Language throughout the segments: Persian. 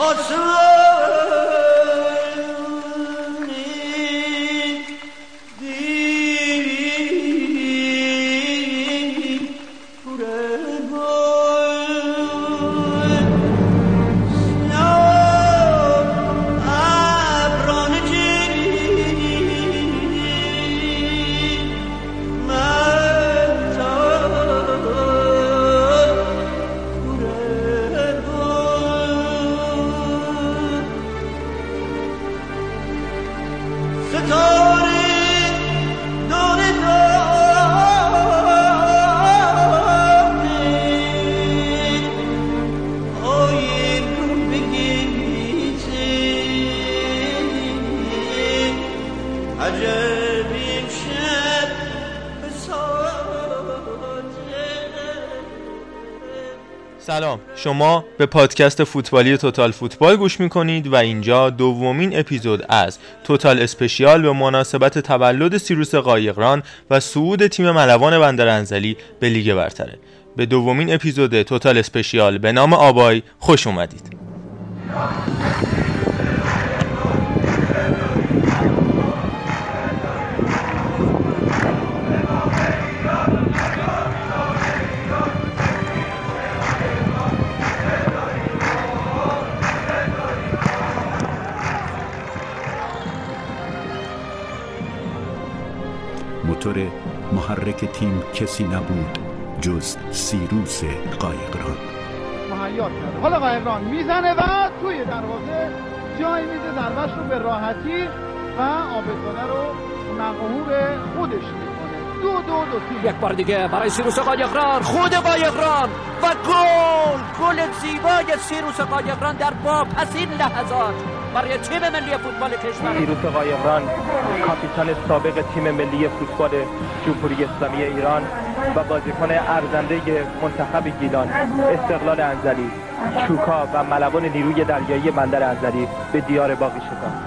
سلام شما به پادکست فوتبالی توتال فوتبال گوش می‌کنید و اینجا دومین اپیزود از توتال اسپشیال به مناسبت تولد سیروس قایقران و صعود تیم ملوان بندر انزلی به لیگ برتره. به دومین اپیزود توتال اسپشیال به نام آبای خوش اومدید. محرک تیم کسی نبود جز سیروس قایقران. کرده. حالا قایقران می‌زنه و توی دروازه جای میده ضربش رو به راحتی و آبزاده رو مقهور خودش می‌کنه. دو دو دو تیم یک بار دیگه برای سیروس قایقران. خود قایقران و گل گل زیبای سیروس قایقران در پس این لحظات. برای تیم ملی فوتبال کشور. سیروس قایقران کاپیتان سابق تیم ملی فوتبال جمهوری اسلامی ایران و بازیکن ارزنده منتخب گیلان استقلال انزلی شوکا و ملوان نیروی دریایی بندر انزلی به دیار باقی شدند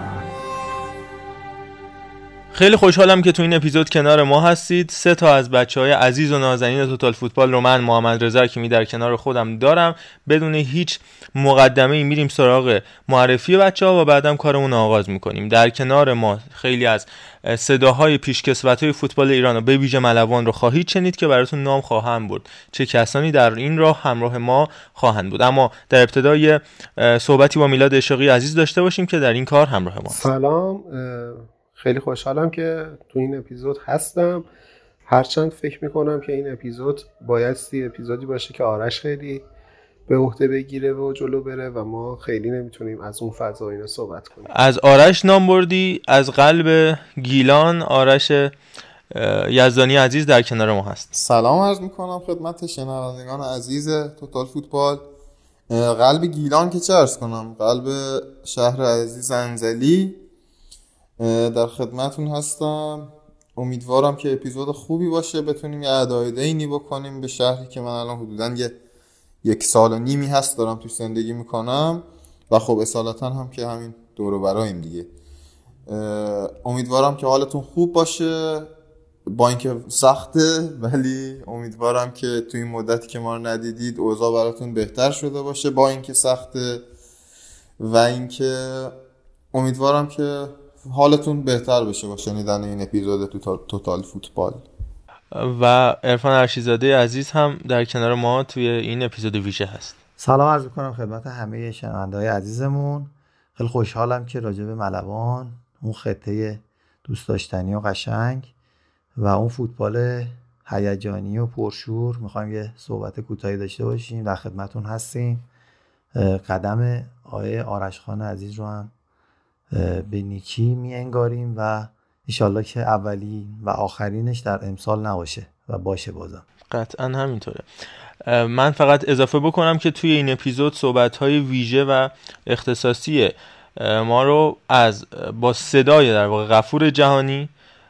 خیلی خوشحالم که تو این اپیزود کنار ما هستید. سه تا از بچه های عزیز و نازنین توتال فوتبال رو من محمد رضا می در کنار خودم دارم. بدون هیچ مقدمه ای میریم سراغ معرفی بچه ها و بعدم کارمون آغاز می‌کنیم. در کنار ما خیلی از صداهای پیشکسوت های فوتبال ایران و به ویژه ملوان رو خواهید شنید که براتون نام خواهم بود. چه کسانی در این راه همراه ما خواهند بود. اما در ابتدای صحبتی با میلاد اشاقی عزیز داشته باشیم که در این کار همراه ما سلام. خیلی خوشحالم که تو این اپیزود هستم. هرچند فکر می‌کنم که این اپیزود بایستی اپیزودی باشه که آرش خیلی به عهده بگیره و جلو بره و ما خیلی نمی‌تونیم از اون فضا اینا صحبت کنیم. از آرش نام بردی از قلب گیلان آرش یزدانی عزیز در کنار ما هست. سلام عرض می‌کنم خدمت شنوندگان عزیز توتال فوتبال. قلب گیلان که چه ارز کنم؟ قلب شهر عزیز انزلی. در خدمتون هستم. امیدوارم که اپیزود خوبی باشه بتونیم یه ادای دینی بکنیم به شهری که من الان حدودا یه یک سال و نیمی هست دارم توش زندگی می‌کنم. و خب اصالتا هم که همین دورو برایم دیگه. امیدوارم که حالتون خوب باشه. با اینکه سخته ولی امیدوارم که توی این مدتی که ما رو ندیدید اوضاع براتون بهتر شده باشه. با اینکه سخته و اینکه امیدوارم که حالتون بهتر بشه با شنیدن این اپیزود توتال فوتبال. و ارفان ارشیزاده عزیز هم در کنار ما توی این اپیزود ویژه هست. سلام عرض می‌کنم خدمت همه شنونده های عزیزمون. خیلی خوشحالم که راجع به ملوان اون خطه دوست داشتنی و قشنگ و اون فوتبال هیجانی و پرشور. می‌خوایم یه صحبت کوتاهی داشته باشیم. در خدمتون هستیم. قدم آیه آرش خان عزیز رو هم به نیکی می انگاریم و ایشالله که اولی و آخرینش در امسال نباشه و باشه بازم. قطعا همینطوره. من فقط اضافه بکنم که توی این اپیزود صحبت های ویژه و اختصاصی ما رو از با صدای در واقع غفور جهانی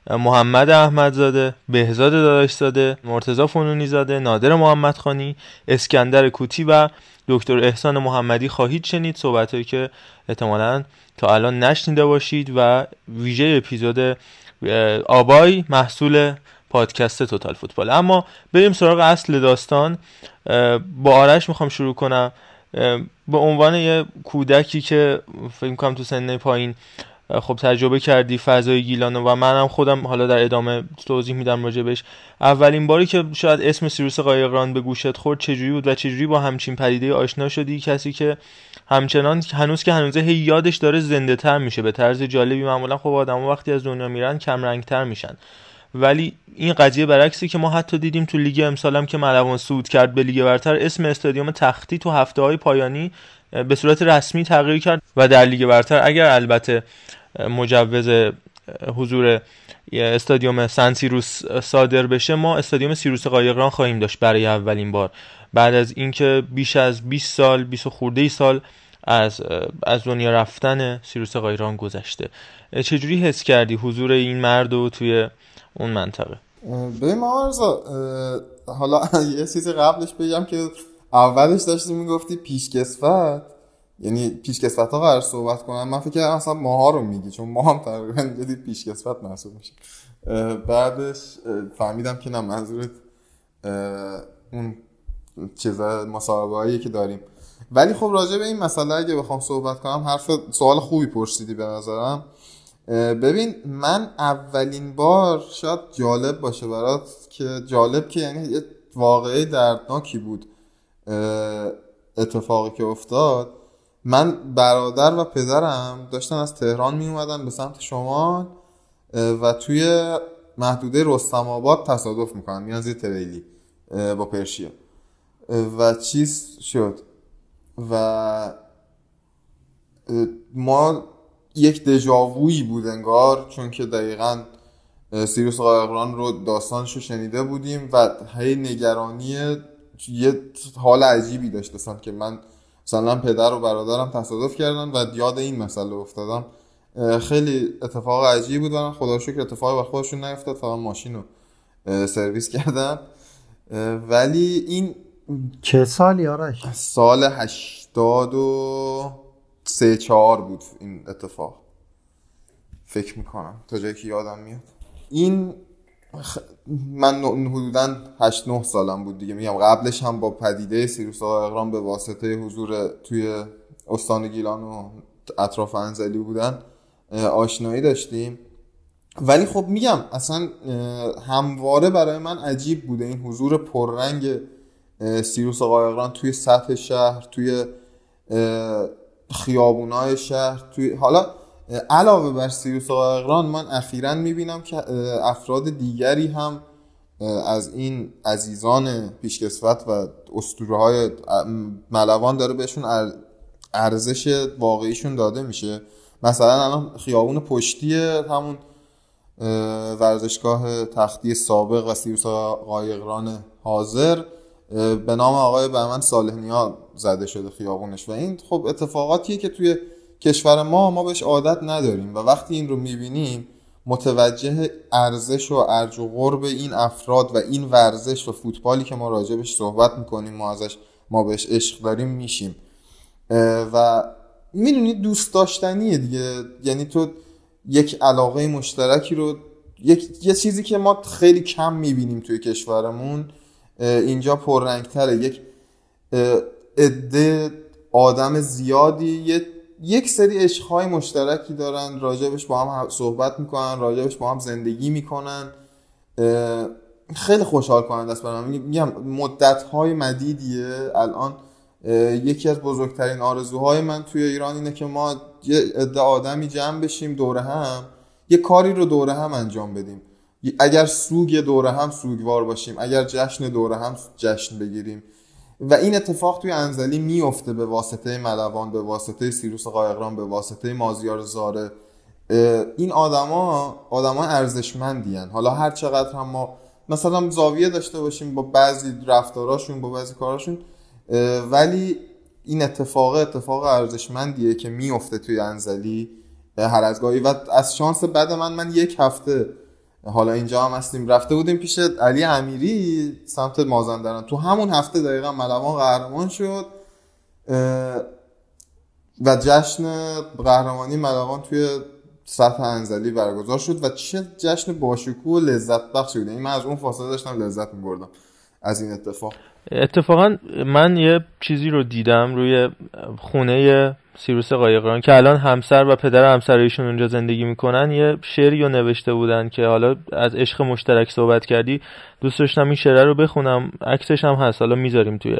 محمد احمدزاده بهزاد داداشزاده مرتضی فنونی زاده نادر محمدخانی اسکندر کوتی و دکتر احسان محمدی خواهید شنید صحبت که احتمالا تا الان نشنیده باشید و ویژه اپیزود آبای محصول پادکست توتال فوتبال. اما بریم سراغ اصل داستان. با آرش می‌خوام شروع کنم. به عنوان یه کودکی که فکر کنم تو سن پایین خب تجربه کردی فضای گیلانو و منم خودم حالا در ادامه توضیح میدم راجبش. اولین باری که شاید اسم سیروس قایقران به گوشت خورد چجوری بود و چجوری با همچین پدیده آشنا شدی؟ کسی که همچنان هنوز که هنوزه هی یادش داره زنده تر میشه. به طرز جالبی معمولا خب آدما وقتی از دنیا میرن کم رنگ تر میشن. ولی این قضیه برعکسه که ما حتی دیدیم تو لیگ امسال که ملوان صعود کرد به لیگ برتر اسم استادیوم تختی تو هفته های پایانی به صورت رسمی تغییر کرد و در لیگ برتر اگر البته مجوز حضور استادیوم سن سیروس صادر بشه ما استادیوم سیروس قایقران خواهیم داشت برای اولین بار. بعد از اینکه بیش از 20 سال 20 خورده ای سال از از دنیا رفتن سیروس قایقران گذشته. چجوری حس کردی حضور این مرد و توی اون منطقه؟ ببین مارزا حالا یه چیزی قبلش بگم که اولش داشتی می‌گفتی پیشکسوت. یعنی پیشکسوت ها قرار صحبت کنم من فکر کردم اصلا ماها رو میگی چون ما هم تقریبا جدی پیشکسوت محسوب میشه. بعدش فهمیدم که نه منظورت اون چیزا مصاحبه که داریم. ولی خب راجع به این مسئله اگه بخوام صحبت کنم حرف سوال خوبی پرسیدی به نظرم. ببین من اولین بار شاید جالب باشه برات که جالب که یعنی یه واقعی دردناکی بود. اتفاقی که افتاد من برادر و پدرم داشتن از تهران می اومدن به سمت شمال و توی محدوده رستم آباد تصادف می‌کنن میان زیر تریلی با پرشیا. و چیز شد. و ما یک دژاوویی بود انگار چون که دقیقا سیروس قایقران رو داستانش رو شنیده بودیم و هی نگرانی یه حال عجیبی داشته که من مثلا پدر و برادرم تصادف کردن و یاد این مسئله افتادم. خیلی اتفاق عجیبی بود و خدا شکر اتفاقی بر خودشون نیفتاد فقط ماشین رو سرویس کردن. ولی این چه سالی آرش؟ سال هشتاد و سه چهار بود این اتفاق. فکر می‌کنم تا جایی که یادم میاد. این من حدودا 8 9 سالم بود دیگه. میگم قبلش هم با پدیده سیروس اقرام به واسطه حضور توی استان گیلان و اطراف انزلی بودن آشنایی داشتیم. ولی خب میگم اصلا همواره برای من عجیب بوده این حضور پررنگ سیروس قایقران توی سطح شهر توی خیابونای شهر توی حالا علاوه بر سیروس قایقران من اخیرا می‌بینم که افراد دیگری هم از این عزیزان پیشکسوت و اسطوره های ملوان داره بهشون ارزش واقعیشون داده میشه. مثلا الان خیابون پشتی همون ورزشگاه تختی سابق و سیروس قایقران حاضر به نام آقای بهمن صالح نیا زده شده خیابونش. و این خب اتفاقاتیه که توی کشور ما ما بهش عادت نداریم و وقتی این رو می‌بینیم متوجه ارزش و ارج و قرب این افراد و این ورزش و فوتبالی که ما راجبش صحبت می‌کنیم ما ازش ما بهش عشق داریم میشیم. و می‌دونی دوست داشتنیه دیگه. یعنی تو یک علاقه مشترکی رو یک یه چیزی که ما خیلی کم می‌بینیم توی کشورمون اینجا پررنگتره. یک عده آدم زیادی یه یک سری عشقهای مشترکی دارن راجبش با هم صحبت می‌کنن راجبش با هم زندگی می‌کنن. خیلی خوشحال کننده است برام. میگم مدت های مدیدیه. الان یکی از بزرگترین آرزوهای من توی ایران اینه که ما یه عده آدمی جمع بشیم دوره هم یه کاری رو دوره هم انجام بدیم. اگر سوگ دوره هم سوگوار باشیم اگر جشن دوره هم جشن بگیریم. و این اتفاق توی انزلی میفته به واسطه ملوان به واسطه سیروس قایقران به واسطه مازیار زاره. این آدما آدما ارزشمندی حالا هر چقدر هم ما مثلا زاویه داشته باشیم با بعضی رفتاراشون با بعضی کاراشون ولی این اتفاق اتفاق ارزشمندیه که میفته توی انزلی هر از گاهی. و از شانس بعد من من یک هفته حالا اینجا هم هستیم. رفته بودیم پیش علی امیری سمت مازندران. تو همون هفته دقیقا ملوان قهرمان شد. و جشن قهرمانی ملوان توی سطح انزلی برگزار شد. و چه جشن باشکوه و لذت بخشی بود. این یعنی من از اون فاصله داشتم لذت میبردم. از این اتفاق؟ اتفاقا من یه چیزی رو دیدم روی خونه سیروس قایقران که الان همسر و پدر همسر ایشون اونجا زندگی می‌کنن. یه شعری رو نوشته بودن که حالا از عشق مشترک صحبت کردی. دوست داشتم این شعر رو بخونم. عکسش هم هست. حالا می‌ذاریم توی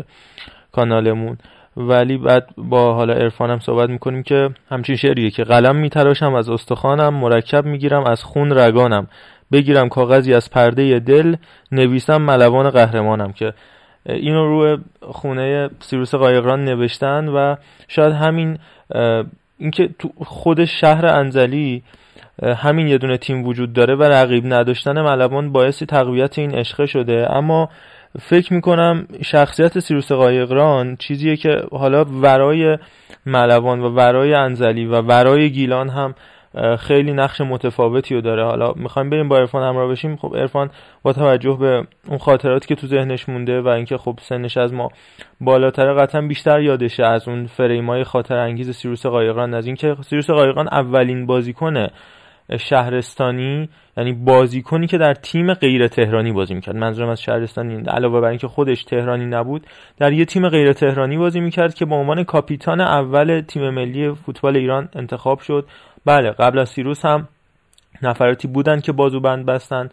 کانالمون. ولی بعد با حالا عرفانم صحبت می‌کنیم که همچین شعریه که قلم میتراشم از استخوانم مرکب می‌گیرم از خون رگانم. بگیرم کاغذی از پرده دل نویسم ملوان قهرمانم که اینو روی خونه سیروس قایقران نوشتن و شاید همین اینکه تو خود شهر انزلی همین یه دونه تیم وجود داره و رقیب نداشتن ملوان باعث تقویت این عشقه شده. اما فکر می‌کنم شخصیت سیروس قایقران چیزیه که حالا ورای ملوان و ورای انزلی و ورای گیلان هم خیلی نقش متفاوتی رو داره. حالا می‌خوایم بریم با ارفان همراه بشیم. خب ارفان با توجه به اون خاطراتی که تو ذهنش مونده و اینکه خب سنش از ما بالاتر قطعا بیشتر یادشه از اون فریمای خاطر انگیز سیروس قایقان. از اینکه سیروس قایقان اولین بازیکن شهرستانی یعنی بازیکنی که در تیم غیر تهرانی بازی می‌کرد. منظورم از شهرستانی علاوه بر اینکه خودش تهرانی نبود در یه تیم غیر تهرانی بازی می‌کرد که به عنوان کاپیتان اول تیم ملی فوتبال ایران انتخاب شد. بله قبل از سیروس هم نفراتی بودن که بازوبند بستن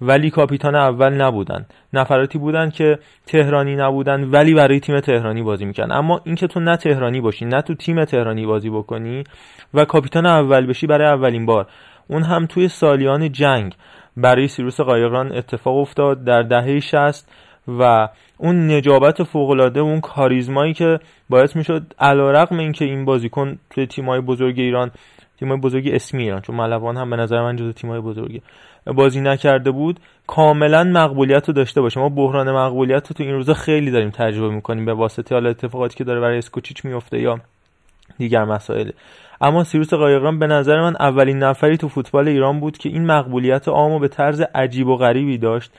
ولی کاپیتان اول نبودن. نفراتی بودن که تهرانی نبودن ولی برای تیم تهرانی بازی می‌کنن اما اینکه تو نه تهرانی باشی نه تو تیم تهرانی بازی بکنی و کاپیتان اول بشی برای اولین بار. اون هم توی سالیان جنگ برای سیروس قایقران اتفاق افتاد در دهه 60 و اون نجابت فوقالعاده اون کاریزمایی که باعث می‌شد علیرغم اینکه این بازیکن توی تیمای بزرگ ایران تیمای بزرگی اسمی ایران. چون ملوان هم به نظر من جزو تیمای بزرگی. بازی نکرده بود. کاملا مقبولیت رو داشته باشه. ما بحران مقبولیت رو تو این روزا خیلی داریم تجربه می‌کنیم. به واسطه حالا اتفاقاتی که داره برای اسکوچیچ میفته یا دیگر مسائل. اما سیروس قایقران به نظر من اولین نفری تو فوتبال ایران بود که این مقبولیت عامو به طرز عجیب و غریبی داشت.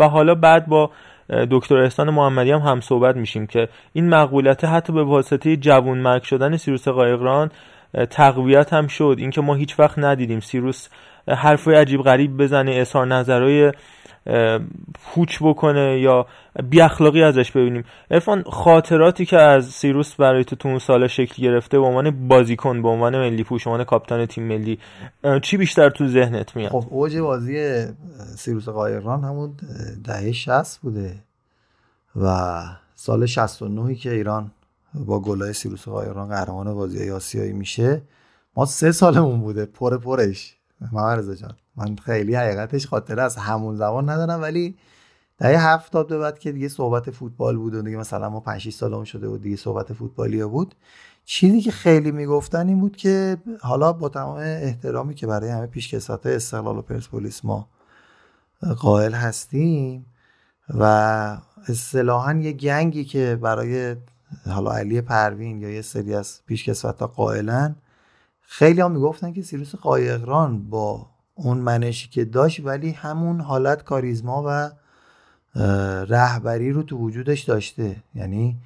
و حالا بعد با دکتر احسان محمدی هم هم صحبت میشیم که این مقبولیت حتی به واسطه جوون مرگ شدن سیروس قایقران تقویت هم شد. اینکه ما هیچ وقت ندیدیم سیروس حرفای عجیب غریب بزنه اظهار نظرهای پوچ بکنه یا بی اخلاقی ازش ببینیم. ارفان خاطراتی که از سیروس برای تو اون سال شکل گرفته به عنوان بازیکن به عنوان ملی پوش عنوان کاپیتان تیم ملی چی بیشتر تو ذهنت میاد؟ خب اوج بازی سیروس قایقران همون دهه 60 بوده و سال 69 که ایران با گلای سیروس قایقران قهرمان بازی آسیایی میشه. ما سه سالمون بوده. پر پرش. محمد جان. من خیلی حقیقتش خاطره از همون زمان ندارم ولی دهه هفتاد به بعد که دیگه صحبت فوتبال بود و دیگه مثلا ما 5 6 سالمون شده بود دیگه صحبت فوتبالی بود چیزی که خیلی می‌گفتن این بود که حالا با تمام احترامی که برای همه پیشکسوت استقلال و پرسپولیس ما قائل هستیم و اصطلاحا یه گنگی که برای حالا علی پروین یا یه سری از پیشکسوت ها قائلن. خیلی ها می‌گفتن که سیروس قایقران با اون منشی که داشت ولی همون حالت کاریزما و رهبری رو تو وجودش داشته. یعنی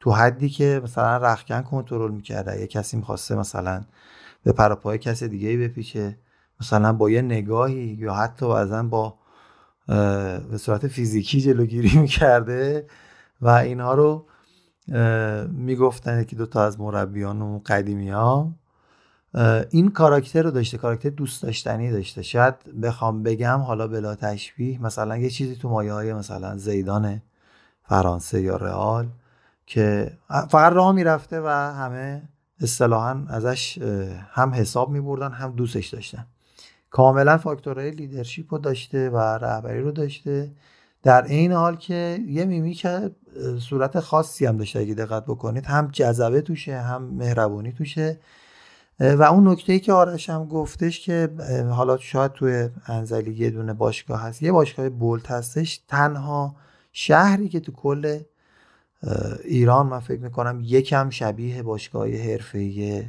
تو حدی که مثلا رخکن کنترل می‌کرده یه کسی می‌خواسته مثلا به پراپای کسی دیگه بپیچه مثلا با یه نگاهی یا حتی بعضا با به صورت فیزیکی جلوگیری می‌کرده و اینها رو می‌گفتن که دوتا از مربیان قدیمی ها این کاراکتر رو داشته کاراکتر دوست داشتنی داشته. شاید بخوام بگم حالا بلا تشبیه مثلا یه چیزی تو مایه های مثلا زیدان فرانسه یا رئال که فقط راه می‌رفته و همه اصطلاحا ازش هم حساب میبردن هم دوستش داشتن. کاملا فاکتورهای لیدرشیپ رو داشته و رهبری رو داشته. در این حال که یه میمی که صورت خاصی هم داشته اگه دقت بکنید. هم جذبه توشه هم مهربونی توشه. و اون نکته ای که آرش هم گفتش که حالا شاید توی انزلی یه دونه باشگاه هست. یه باشگاه بولت هستش. تنها شهری که تو کل ایران من فکر می‌کنم یکم شبیه باشگاه حرفه‌ای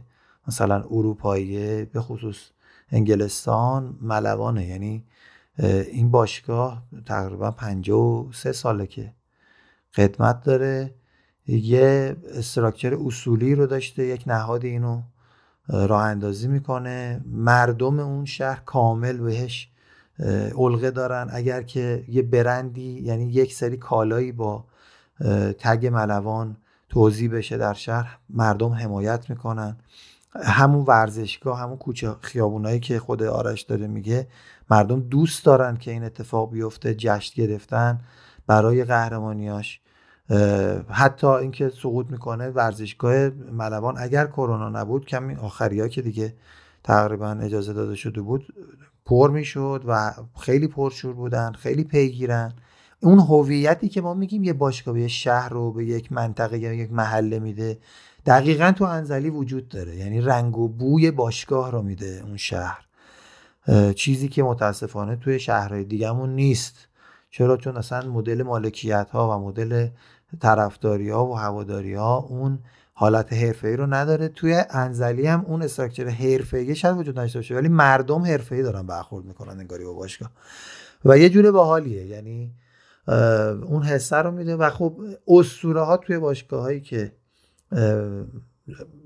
مثلا اروپایی به خصوص انگلستان ملوانه. یعنی این باشگاه تقریبا 53 ساله که خدمت داره. یه استراکچر اصولی رو داشته یک نهاد اینو راه اندازی می‌کنه. مردم اون شهر کامل بهش علقه دارن. اگر که یه برندی یعنی یک سری کالایی با تگ ملوان توضیح بشه در شهر مردم حمایت می‌کنن. همون ورزشگاه همون کوچه خیابونایی که خود آرش داره میگه مردم دوست دارن که این اتفاق بیفته جشن گرفتن برای قهرمانیاش. حتی اینکه سقوط می‌کنه ورزشگاه ملوان اگر کرونا نبود کمی آخری ها که دیگه تقریبا اجازه داده شده بود پر می‌شد و خیلی پرشور بودن خیلی پیگیرن. اون هویتی که ما میگیم یه باشگاه به یه شهر رو به یک منطقه یا یک محله میده دقیقا تو انزلی وجود داره. یعنی رنگ و بوی باشگاه رو میده اون شهر. چیزی که متاسفانه توی شهرهای دیگهمون نیست. چرا؟ چون اصلا مدل مالکیت ها و مدل طرفداری ها و هواداری ها اون حالت حرفه ای رو نداره. توی انزلی هم اون استراکچر حرفه ای شاید وجود داشته باشه ولی مردم حرفه ای دارن برخورد می‌کنن انگاری با باشگاه. و یه جوره باحالیه. یعنی اون حسه رو میده و خب اسطوره ها توی باشگاه هایی که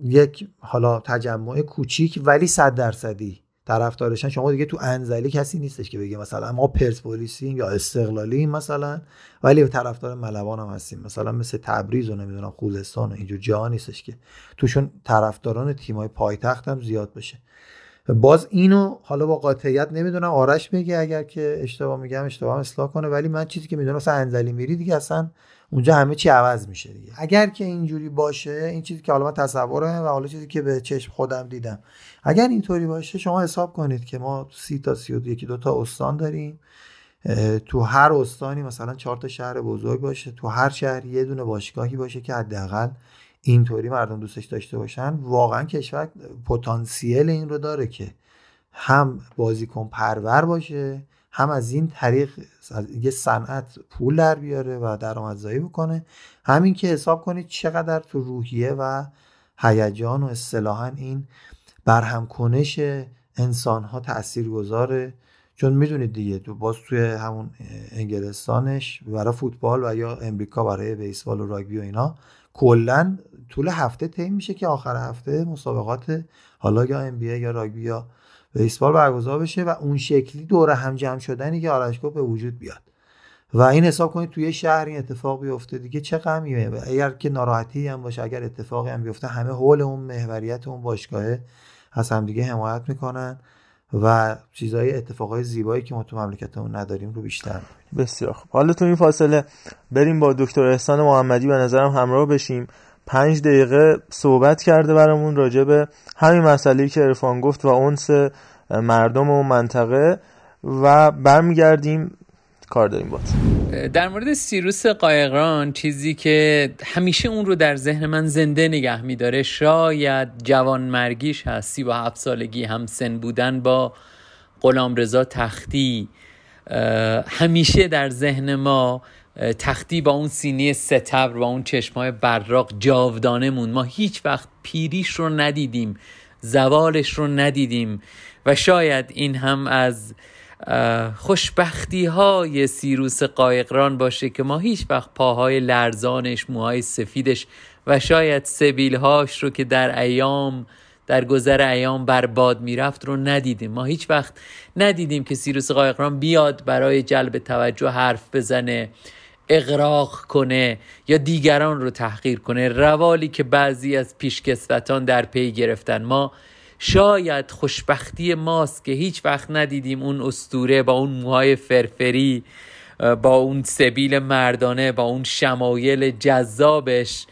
یک حالا تجمع کوچیک ولی صد درصدی طرفدارشن. شما دیگه تو انزلی کسی نیستش که بگه مثلا ما پرسپولیسیم یا استقلالیم مثلا ولی طرفدار ملوان هم هستیم. مثلا مثل تبریز و نمی‌دونم خوزستان و اینجور جا نیستش که. توشون طرفداران تیمای پایتخت هم زیاد بشه باز اینو حالا با قاطعیت نمی‌دونم آرش میگه اگر که اشتباه میگم اشتباه اصلاح کنه. ولی من چیزی که می‌دونم مثلا انزلی میری دیگه اصلا اونجا همه چی عوض میشه دیگه. اگر که اینجوری باشه این چیزی که حالا من تصورم و حالا چیزی که به چشم خودم دیدم. اگر اینطوری باشه شما حساب کنید که ما سی تا سی و یکی دو تا استان داریم. تو هر استانی مثلا چهار تا شهر بزرگ باشه. تو هر شهر یه دونه باشگاهی باشه که حداقل اینطوری مردم دوستش داشته باشن. واقعا کشور پتانسیل این رو داره که هم بازیکن پرور باشه هم از این طریق یه صنعت پول در بیاره و درآمدزایی بکنه همین که حساب کنید چقدر تو روحیه و هیجان و اصطلاحا این برهم کنش انسان ها تأثیر گذاره چون می‌دونید دیگه تو باز توی همون انگلستانش برای فوتبال و یا امریکا برای بیسبال و راگبی و اینا کلا طول هفته طی میشه که آخر هفته مسابقات حالا یا ام یا راگبی یا بیسبال برگزار بشه و اون شکلی دور هم جمع شدنی که آرش به وجود بیاد. و این حساب کنید توی شهر این اتفاق بیفته دیگه چه غمیه؟ اگر که ناراحتی هم باشه اگر اتفاقی هم بیفته همه حول اون محوریت اون باشگاهه از همدیگه حمایت می‌کنن و چیزهای اتفاقای زیبایی که ما تو مملکتمون نداریم رو بیشتر بسیار خوب. حالا تو این فاصله بریم با دکتر احسان محمدی. به نظرم همراه بشیم. پنج دقیقه صحبت کرده برامون راجع به همین مسئله که ارفان گفت و اونس مردم و منطقه و برمیگردیم. کار داریم باز در مورد سیروس قایقران چیزی که همیشه اون رو در ذهن من زنده نگه میداره شاید جوان مرگیش هست. سی و هفت سالگی هم سن بودن با غلام رضا تختی همیشه در ذهن ما تختی با اون سینه ستبر و اون چشمای براق جاودانه مون ما هیچ وقت پیریش رو ندیدیم زوالش رو ندیدیم و شاید این هم از خوشبختی های سیروس قایقران باشه که ما هیچ وقت پاهای لرزانش موهای سفیدش و شاید سبیلهاش رو که در ایام در گذر ایام برباد می‌رفت رو ندیدیم. ما هیچ وقت ندیدیم که سیروس قایقران بیاد برای جلب توجه حرف بزنه. اقراق کنه یا دیگران رو تحقیر کنه روالی که بعضی از پیشکسوتان در پی گرفتن. ما شاید خوشبختی ماست که هیچ وقت ندیدیم اون استوره با اون موهای فرفری با اون سبیل مردانه با اون شمایل جذابش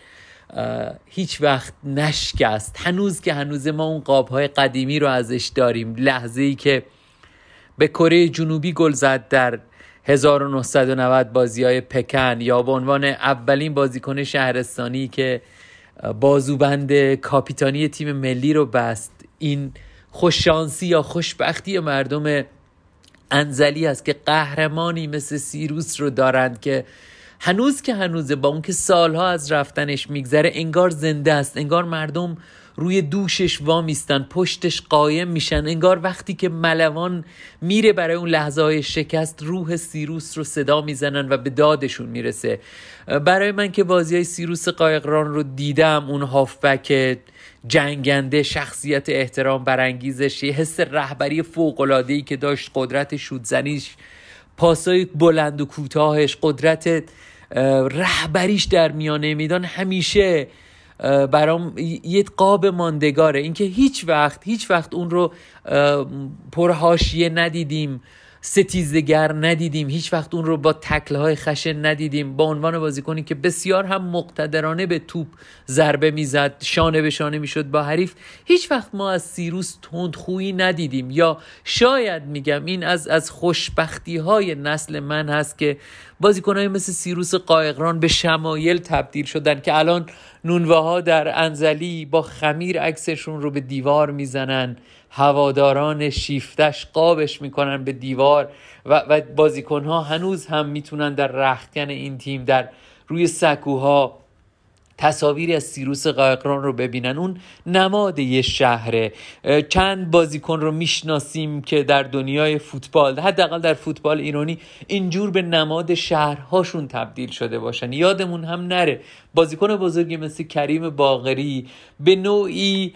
هیچ وقت نشکست. هنوز که هنوز ما اون قابهای قدیمی رو ازش داریم. لحظه ای که به کره جنوبی گل زد در 1990 بازی های پکن یا به عنوان اولین بازیکن شهرستانی که بازوبند کاپیتانی تیم ملی رو بست این خوششانسی یا خوشبختی مردم انزلی است که قهرمانی مثل سیروس رو دارند که هنوز که هنوزه با اون که سالها از رفتنش میگذره انگار زنده است انگار مردم روی دوشش وامیستن پشتش قایم میشن. انگار وقتی که ملوان میره برای اون لحظه های شکست روح سیروس رو صدا می‌زنن و به دادشون می‌رسه. برای من که بازی های سیروس قایقران رو دیدم اون هافبک جنگنده شخصیت احترام برانگیزش یه حس رهبری فوق‌العاده‌ای که داشت قدرت شودزنیش پاسای بلند و کوتاهش قدرت رهبریش در میانه میدان همیشه برام یه قاب ماندگاره. اینکه هیچ وقت هیچ وقت اون رو پرهاشیه ندیدیم. ستیزگر ندیدیم. هیچ وقت اون رو با تکله های خشن ندیدیم. با عنوان بازیکنی که بسیار هم مقتدرانه به توپ ضربه می‌زد شانه به شانه می‌شد با حریف هیچ وقت ما از سیروس تندخویی ندیدیم. یا شاید میگم این از از خوشبختی های نسل من هست که بازیکنهای مثل سیروس قایقران به شمایل تبدیل شدن که الان نونوه ها در انزلی با خمیر عکسشون رو به دیوار می‌زنن. هواداران شیفتش قابش می‌کنن به دیوار و, و بازیکنها هنوز هم می‌تونن در رختکن این تیم در روی سکوها تصاویری از سیروس قایقران رو ببینن. اون نماد یه شهره. چند بازیکن رو می‌شناسیم که در دنیای فوتبال حداقل در فوتبال ایرانی اینجور به نماد شهرهاشون تبدیل شده باشن. یادمون هم نره بازیکن بزرگی مثل کریم باغری به نوعی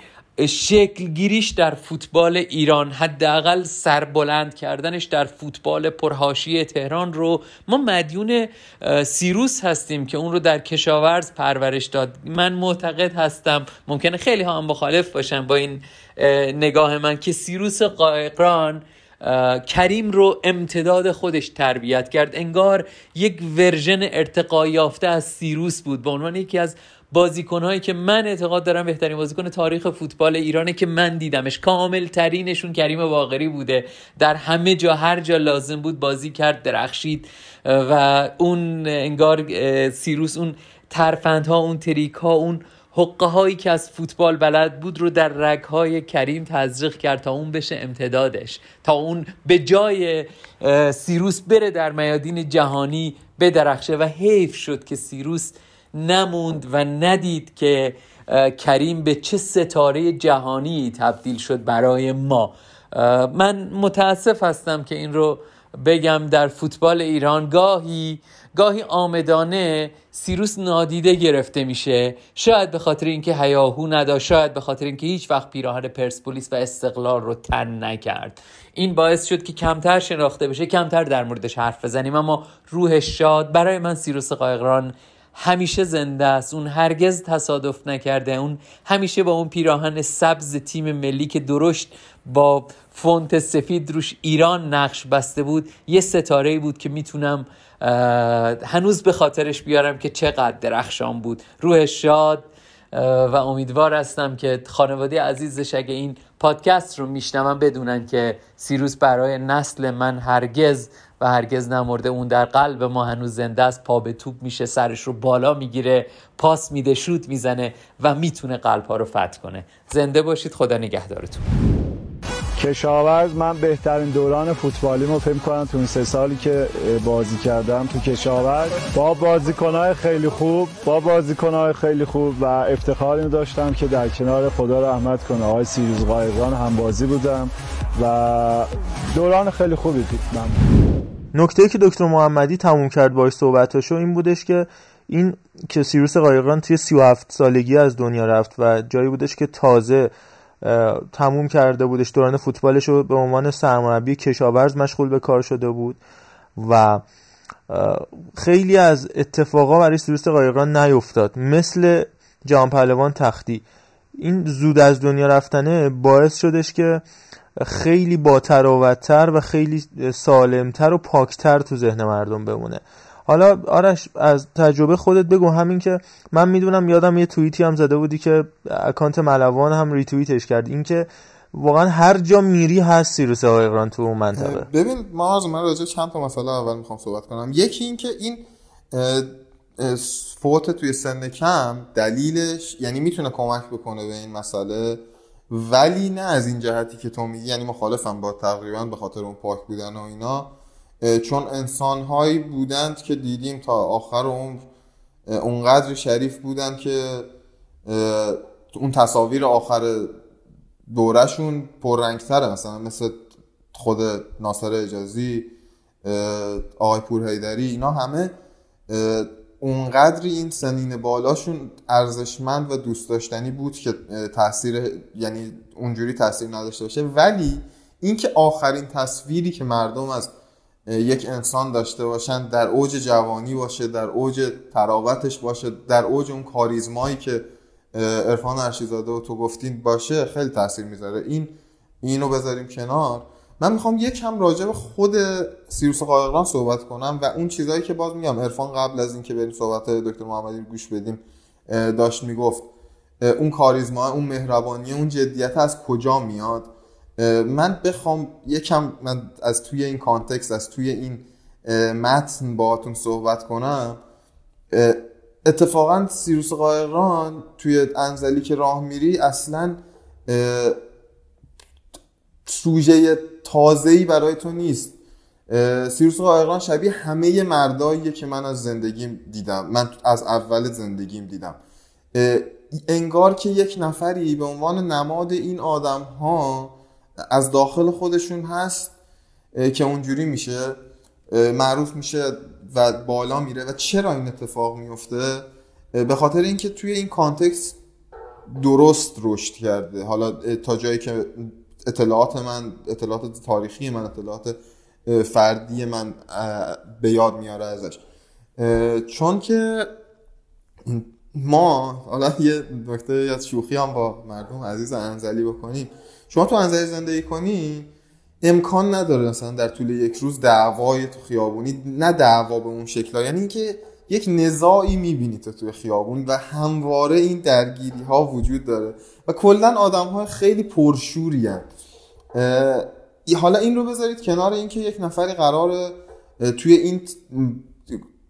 شکل گیریش در فوتبال ایران حداقل سربلند کردنش در فوتبال پرهاشی تهران رو. ما مدیون سیروس هستیم که اون رو در کشاورز پرورش داد. من معتقد هستم ممکنه خیلی ها هم مخالف باشن با این نگاه من که سیروس قایقران کریم رو امتداد خودش تربیت کرد. انگار یک ورژن ارتقا یافته از سیروس بود. به عنوان یکی از بازیکنهایی که من اعتقاد دارم بهترین بازیکن تاریخ فوتبال ایرانه که من دیدمش. کامل ترینشون کریم باقری بوده. در همه جا هر جا لازم بود بازی کرد درخشید. و اون انگار سیروس اون ترفندها اون تریک ها اون حقه هایی که از فوتبال بلد بود رو در رگ های کریم تزریق کرد تا اون بشه امتدادش. تا اون به جای سیروس بره در میادین جهانی بدرخشه و حیف شد که سیروس نموند و ندید که کریم به چه ستاره جهانی تبدیل شد برای ما. من متاسف هستم که این رو بگم در فوتبال ایران. گاهی گاهی آمدانه سیروس نادیده گرفته میشه. شاید به خاطر اینکه هیاهو نداشت شاید به خاطر اینکه هیچ وقت پیراهن پرسپولیس و استقلال رو تن نکرد. این باعث شد که کمتر شناخته بشه کمتر در موردش حرف بزنیم. اما روح شاد برای من سیروس قایقران همیشه زنده است. اون هرگز تصادف نکرده. اون همیشه با اون پیراهن سبز تیم ملی که درشت با فونت سفید روش ایران نقش بسته بود یه ستاره بود که می‌تونم هنوز به خاطرش بیارم که چقدر درخشان بود. روح شاد و امیدوار هستم که خانواده عزیزش اگه این پادکست رو میشنون بدونن که سیروس برای نسل من هرگز و هرگز نمرده اون در قلب ما هنوز زنده است. پا به توپ میشه سرش رو بالا می‌گیره پاس میده شوت می‌زنه و می‌تونه قلب ها رو فتح کنه. زنده باشید خدا نگهدارتون. کشاورز من بهترین دوران فوتبالیمو فکر کنم تو این سه سالی که بازی کردم تو کشاورز. با بازیکنهای خیلی خوب با بازیکنهای خیلی خوب و افتخار اینو داشتم که در کنار خدا رحمت کنه آقای سیروز قایقان هم بازی بودم و دوران خیلی خوبی بود. من نکته که دکتر محمدی تموم کرد باش صحبتاشو این بودش که این که سیروس قایقان توی 37 سالگی از دنیا رفت و جایی بودش که تازه تموم کرده بودش. دوران فوتبالش رو به عنوان سرمربی کشاورز مشغول به کار شده بود و خیلی از اتفاقا برای سیروس قایقران نیفتاد. مثل جهان پهلوان تختی. این زود از دنیا رفتنه باعث شدش که خیلی با و خیلی سالمتر و پاکتر تو ذهن مردم بمونه. حالا آرش از تجربه خودت بگو. همین که من می‌دونم یادم یه توییتی هم زده بودی که اکانت ملوان هم ریتوییتش کرد. این که واقعا هر جا میری هست سیروس قایقران تو اون منطقه. ببین ما از من راجع چند تا مسئله اول می‌خوام صحبت کنم. یکی این که این فوت توی سن کم دلیلش یعنی می‌تونه کمک بکنه به این مسئله ولی نه از این جهتی که تو میگی. یعنی مخالفم با تقریبا به خاطر اون پاک بودن و اینا. چون انسان هایی بودند که دیدیم تا آخر عمر اونقدر شریف بودند که اون تصاویر آخر دورشون پررنگتره. مثلا مثل خود ناصر اجازی آقای پور هیدری اینا همه اونقدری این سنین بالاشون ارزشمند و دوست داشتنی بود که تاثیر یعنی اونجوری تاثیر نداشته باشه. ولی اینکه آخرین تصویری که مردم از یک انسان داشته باشن در اوج جوانی باشه در اوج تراوتش باشه در اوج اون کاریزمایی که عرفان ارشیزاده و تو گفتین باشه خیلی تاثیر می‌ذاره. این اینو بذاریم کنار. من می‌خوام یک کم راجع به خود سیروس قایقران صحبت کنم و اون چیزهایی که باز میگم. عرفان قبل از اینکه بریم صحبت دکتر محمدی گوش بدیم داشت می‌گفت اون کاریزما اون مهربانی اون جدیت از کجا میاد؟ من بخوام یکم من از توی این کانتکست از توی این متن باهاتون صحبت کنم. اتفاقا سیروس قایقران توی انزلی که راه میری اصلا سوژه تازه‌ای برای تو نیست. سیروس قایقران شبیه همه مرداییه که من از زندگیم دیدم. من از اول زندگیم دیدم. انگار که یک نفری به عنوان نماد این آدم ها از داخل خودشون هست که اونجوری میشه معروف میشه و بالا میره. و چرا این اتفاق میفته؟ به خاطر اینکه توی این کانتکست درست رشد کرده. حالا تا جایی که اطلاعات من اطلاعات تاریخی من اطلاعات فردی من به یاد میاره ازش. چون که ما حالا یه نکته از شوخی هم با مردم عزیز انزلی بکنیم. شما تو انزلی زندگی کنی امکان نداره مثلا در طول یک روز دعوای تو خیابونی نه دعوا به اون شکل یعنی اینکه یک نزاعی می‌بینی تو توی خیابون و همواره این درگیری ها وجود داره. و کلا آدم های خیلی پرشوری حالا این رو بذارید کنار اینکه یک نفری قرار توی این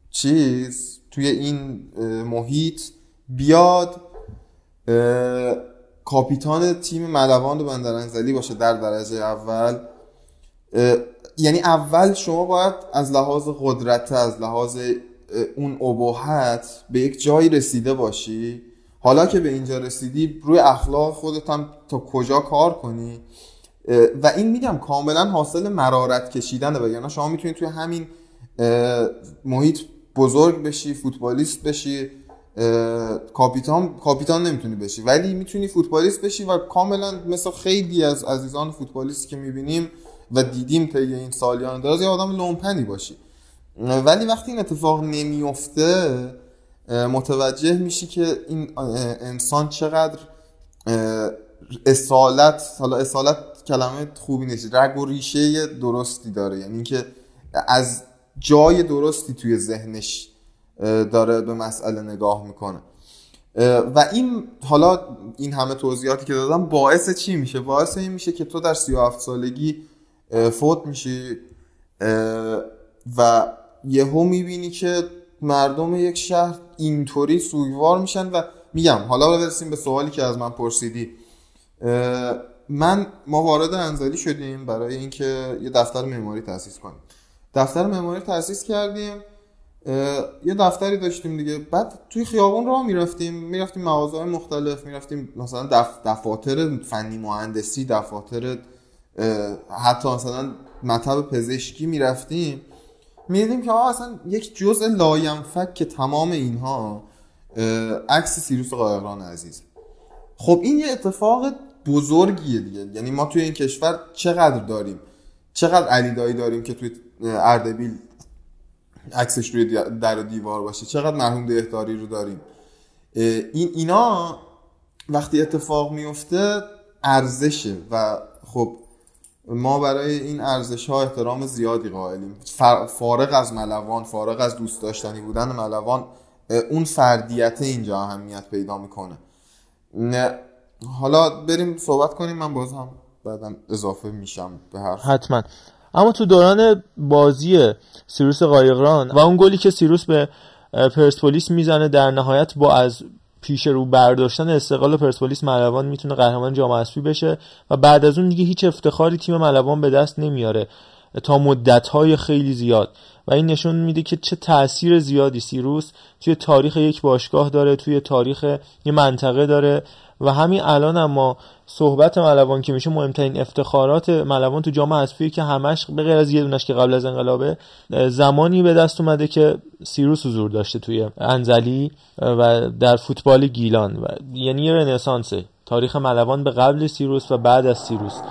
چیز توی این محیط بیاد کاپیتان تیم ملوان بندرانزلی باشه در درجه اول. یعنی اول شما باید از لحاظ قدرت از لحاظ اون ابهت به یک جایی رسیده باشی. حالا که به اینجا رسیدی روی اخلاق خودت هم تا کجا کار کنی؟ و این میگم کاملا حاصل مرارت کشیدنه. وگرنه شما می‌تونید توی همین محیط بزرگ بشی فوتبالیست بشی. کاپیتان کاپیتان نمی‌تونی بشی. ولی می‌تونی فوتبالیست بشی و کاملا مثل خیلی از عزیزان فوتبالیست که می‌بینیم و دیدیم طی این سالیان دراز یه آدم لومپنی باشی. ولی وقتی این اتفاق نمیفته متوجه میشی که این انسان چقدر اصالت حالا اصالت کلمه خوبی نیست رگ و ریشه درستی داره. یعنی اینکه از جای درستی توی ذهنش داره به مسئله نگاه می‌کنه. و این حالا این همه توضیحاتی که دادم باعث چی میشه؟ باعث این میشه که تو در 37 سالگی فوت میشی و یهو می‌بینی که مردم یک شهر اینطوری سوگوار میشن و میگم حالا برسیم به سوالی که از من پرسیدی. من ما وارد انزلی شدیم برای اینکه یه دفتر معماری تاسیس کنیم. دفتر معماری تاسیس کردیم. یه دفتری داشتیم دیگه. بعد توی خیابون راه می‌رفتیم. می‌رفتیم مغازه مختلف. می‌رفتیم مثلا دف... دفاتر فنی مهندسی دفاتر حتی مثلا مطب پزشکی می‌رفتیم. می‌دیدیم که اصلا یک جزء لاینفک که تمام اینها عکس سیروس قایقران عزیز. خب این یه اتفاق بزرگیه دیگه. یعنی ما توی این کشور چقدر داریم؟ چقدر علی دایی داریم که توی اردبیل عکسش روی در و دیوار باشه. چقدر مرحوم دهداری رو داریم. این اینا وقتی اتفاق میفته ارزشه و خب ما برای این ارزش ها احترام زیادی قائلیم. فارغ از ملوان فارغ از دوست داشتنی بودن ملوان اون فردیت اینجا اهمیت پیدا می‌کنه. حالا بریم صحبت کنیم. من باز هم بعدم اضافه میشم به حرف. حتما. اما تو دوران بازی سیروس قایقران و اون گلی که سیروس به پرسپولیس می‌زنه در نهایت با از پیش رو برداشتن استقلال پرسپولیس ملوان می‌تونه قهرمان جام حذفی بشه و بعد از اون دیگه هیچ افتخاری تیم ملوان به دست نمیاره. تا مدت های خیلی زیاد. و این نشون میده که چه تاثیر زیادی سیروس توی تاریخ یک باشگاه داره توی تاریخ یه منطقه داره. و همین الان اما صحبت ملوان که میشه مهمترین افتخارات ملوان تو جام حذفی که همش به غیر از یه دونش که قبل از انقلابه زمانی به دست اومده که سیروس حضور داشته توی انزلی و در فوتبال گیلان و یعنی یه رنسانسه تاریخ ملوان به قبل سیروس و بعد از سیروس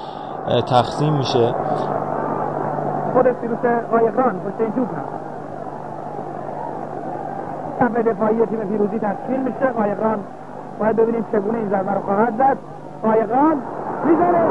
تقسیم میشه. خود سیروس قایقران پشت هست دفاعی تیم پیروزی تشکیل میشه. قایقران باید ببینیم چگونه این ضربه رو خواهد زد. قایقان می‌زنه.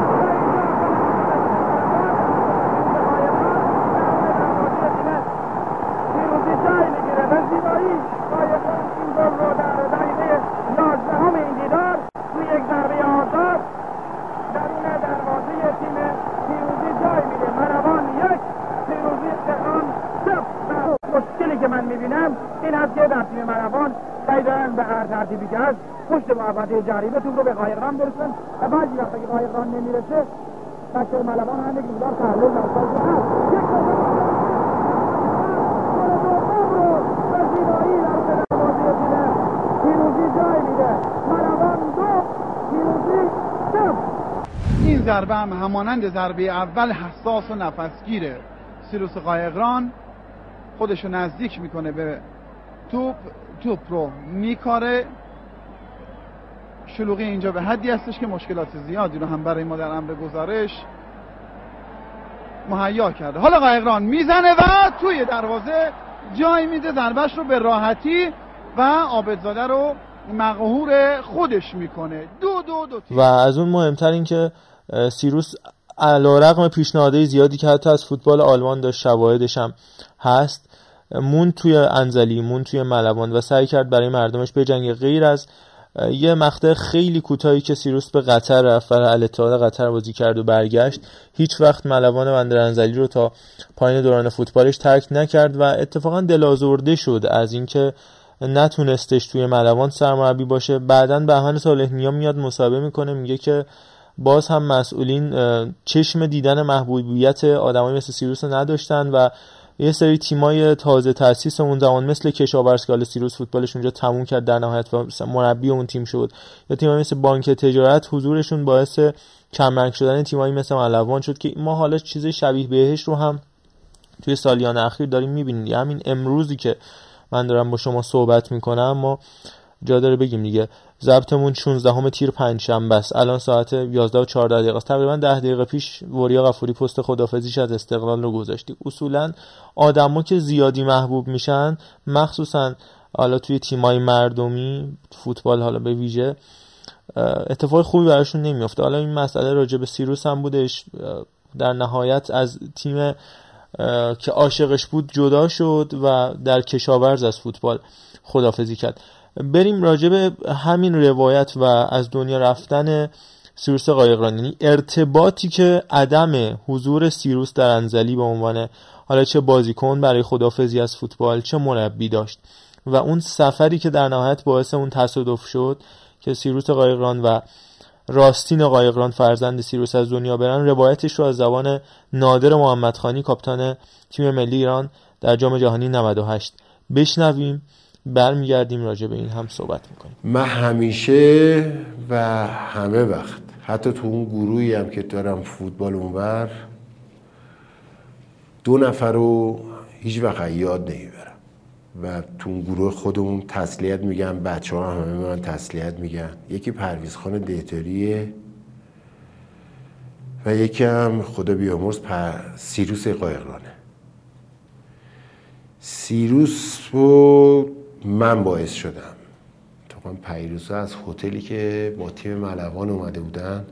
به هر ترتیبی که هست پشت محبته جریمه توپ رو به قایقران برسن و بعضی وقتا که قایقران نمی‌رسه تشکر ملوان هم یک تحلیل سایت هست. یک این ضربه هم همانند ضربه اول حساس و نفسگیره. سیروس قایقران خودشو نزدیک می‌کنه به توپ. توپ رو میکاره. شلوغی اینجا به حدی هستش که مشکلات زیادی رو هم برای ما در امر گزارش مهیا کرده. حالا قایقران می‌زنه و توی دروازه جای میده ضربش رو به راحتی و آبدزاده رو مقهور خودش می‌کنه. دو دو دو و از اون مهمتر این که سیروس علا رقم پیشنهادهای زیادی که حتی از فوتبال آلمان داشت شواهدش هم هست مون توی انزلی مون توی ملوان و سعی کرد برای مردمش بجنگه غیر از یه مقطع خیلی کوتاهی که سیروس به قطر رفت و الاتحاد قطر بازی کرد و برگشت هیچ وقت ملوان بندر انزلی رو تا پایین دوران فوتبالش ترک نکرد و اتفاقا دلازرده شد از اینکه نتونستش توی ملوان سرمربی باشه. بعدا بهان صالح نیا میاد مصاحبه می‌کنه میگه که باز هم مسئولین چشم دیدن محبوبیت آدمای مثل سیروس رو نداشتن و یه سری تیمای تازه تاسیس اون زمان مثل کشاورز که سیروس فوتبالش اونجا تموم کرد در نهایت و مربی اون تیم شد. یا تیمای مثل بانک تجارت حضورشون باعث کمرنگ شدن تیمایی مثل ملوان شد که ما حالا چیز شبیه بهش رو هم توی سالیان اخیر داریم می‌بینیم. همین امروزی که من دارم با شما صحبت می‌کنم ما جا داره بگیم دیگه. ضبطمون 16 همه تیر پنجشنبه است. الان ساعت 11 و 14 دقیقه است. تقریبا 10 دقیقه پیش وریا غفوری پست خدافزیش از استقلال رو گذاشتی. اصولا آدما که زیادی محبوب میشن مخصوصا حالا توی تیمای مردمی فوتبال حالا به ویژه اتفاق خوبی براشون نمیافته. حالا این مسئله راجع به سیروس هم بودش. در نهایت از تیم که عاشقش بود جدا شد و در کشاورز از فوتبال خدافزی کرد. بریم راجع به همین روایت و از دنیا رفتن سیروس قایقران ارتباطی که عدم حضور سیروس در انزلی به عنوان حالا چه بازیکن برای خدافزی از فوتبال چه مربی داشت و اون سفری که در نهایت باعث اون تصادف شد که سیروس قایقران و راستین قایقران فرزند سیروس از دنیا برن روایتش رو از زبان نادر محمدخانی کاپیتان تیم ملی ایران در جام جهانی 98 بشنویم. برمیگردیم راجع به این هم صحبت می‌کنیم. من همیشه و همه وقت حتی تو اون گروهی هم که دارم فوتبال اونور دو نفر رو هیچ وقت یاد نمی‌برم. و تو اون گروه خودمون تسلیت میگن بچه ها همه من تسلیت میگن یکی پرویز خان دیتریه و یکی هم خدا بیامرز پر... سیروس قایقرانه سیروس رو من باعث شدم. تا پیروزا از هتلی که با تیم ملوان اومده بودن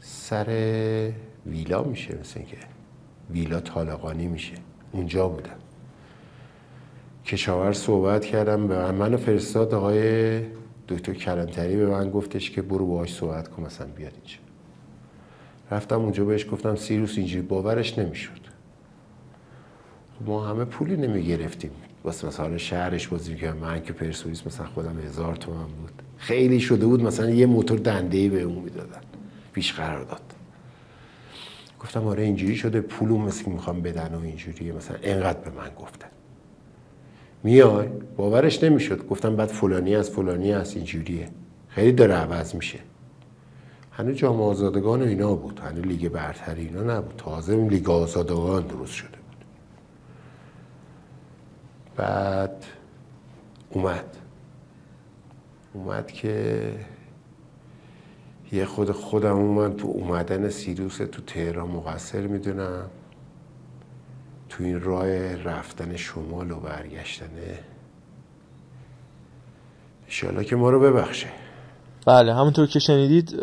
سر ویلا میشه مثل که ویلا طالقانی میشه. اونجا بودم کشاور صحبت کردم به من منو فرستاد آقای دکتر کلانتری به من گفتش که برو باهاش صحبت کن مثلا بیاد اینجا. رفتم اونجا بهش گفتم سیروس اینجوری باورش نمی‌شد. ما همه پولی نمی‌گرفتیم. واسه مثلا شهرش بازی که من که پرسپولیس مثلا خودم هزار تومن بود. خیلی شده بود مثلا یه موتور دنده به اون می‌دادن پیش قرار داد گفتم آره اینجوری شده پولو مثل که می‌خوام بدن و اینجوریه مثلا انقدر به من گفتن. میای؟ باورش نمی‌شد. گفتم بعد فلانی از فلانی از اینجوریه. خیلی داره عوض میشه. هنوز جام آزادگان و اینا بود. هنوز لیگ برتر اینا نبود. تازه لیگ آزادگان درست شده. بعد اومد. اومد که یه خود خودم اومد تو اومدن سیروس تو تهران مقصر می‌دونم. تو این راه رفتن شمال و برگشتنه انشالله که ما رو ببخشه. بله همونطور که شنیدید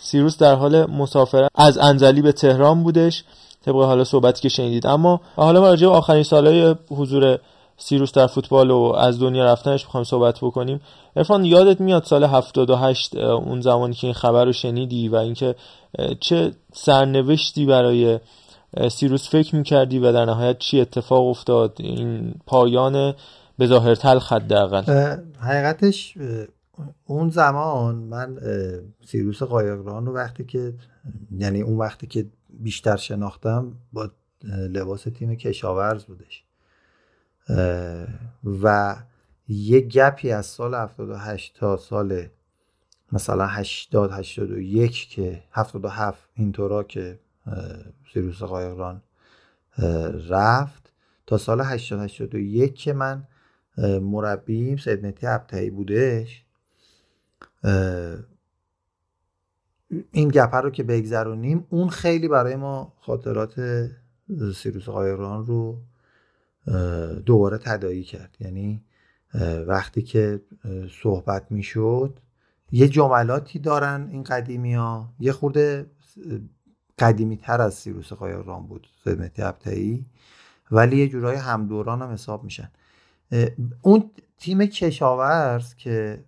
سیروس در حال مسافرت از انزلی به تهران بودش طبق حالا صحبتی که شنیدید. اما حالا راجع آخرین سالهای حضور سیروس در فوتبال و از دنیا رفتنش می‌خوایم صحبت بکنیم. ارفان یادت میاد سال 78 اون زمانی که این خبر رو شنیدی و اینکه چه سرنوشتی برای سیروس فکر می‌کردی و در نهایت چی اتفاق افتاد؟ این پایان به ظاهر تلخ حداقل. حقیقتش اون زمان من سیروس قایقران رو وقتی که یعنی اون وقتی که بیشتر شناختم با لباس تیم کشاورز بودش. و یه گپی از سال 78 تا سال مثلا 80 81 که 77 اینطورا که سیروس قایقران رفت تا سال 80 81 که من مربیم سید مهدی ابتهی بودش. این گپه رو که بگذرونیم اون خیلی برای ما خاطرات سیروس قایقران رو دوباره تدایی کرد. یعنی وقتی که صحبت می‌شد یه جملاتی دارن این قدیمی ها یه خورده قدیمی تر از سیروس قایقران بود خدمتی ابتایی ولی یه جورای همدوران هم حساب میشن. اون تیم کشاورز که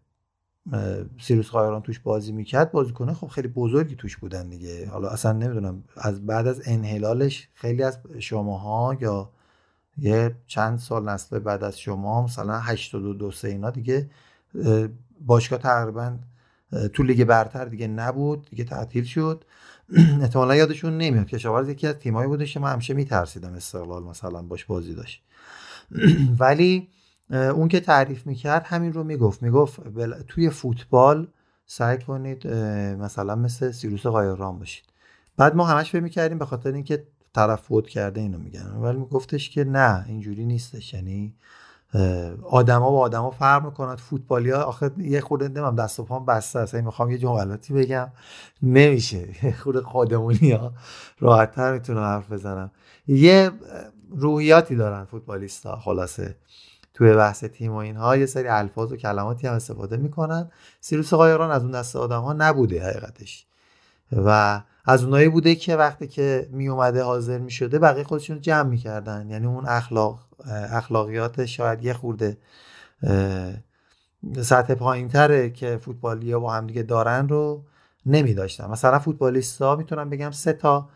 سیروس قایقران توش بازی می‌کرد بازیکنه خب خیلی بزرگی توش بودن دیگه. حالا اصلا نمی‌دونم از بعد از انحلالش خیلی از شماها یا یه چند سال نسل بعد از شما مثلا 82 سه اینا دیگه باشگاه تقریبا تو لیگ برتر دیگه نبود دیگه تعطیل شد. احتمالا یادشون نمیاد کشاورز یکی از تیمایی بودش که من همیشه میترسیدم استقلال مثلا باش بازی داشت. ولی اون که تعریف می‌کرد همین رو می‌گفت. می‌گفت توی فوتبال سعی کنید مثلا مثل سیروس قایران باشید. بعد ما همش فکر می‌کردیم به خاطر اینکه طرف فوت کرده اینو میگن. ولی میگفتش که نه اینجوری نیستش. یعنی آدما با آدما فرق می‌کنن. فوتبالیا آخه یه خورده نمیم دست و پام بسته است. می‌خوام یه جملاتی بگم. نمیشه. خورده خودمونی ها راحتتر می‌تونم حرف بزنم یه روحیاتی دارن فوتبالیستا خلاصه. توی بحث تیم و اینها یه سری الفاظ و کلماتی هم استفاده می‌کنن. سیروس قایران از اون دست آدم ها نبوده حقیقتش. و از اونایی بوده که وقتی که می اومده حاضر می شده بقیه خودشون جمع می‌کردن. یعنی اون اخلاق اخلاقیات شاید یه خورده سطح پایین تره که فوتبالی ها با هم دیگه دارن رو نمی داشتن مثلا فوتبالیست ها می‌تونم بگم سه تا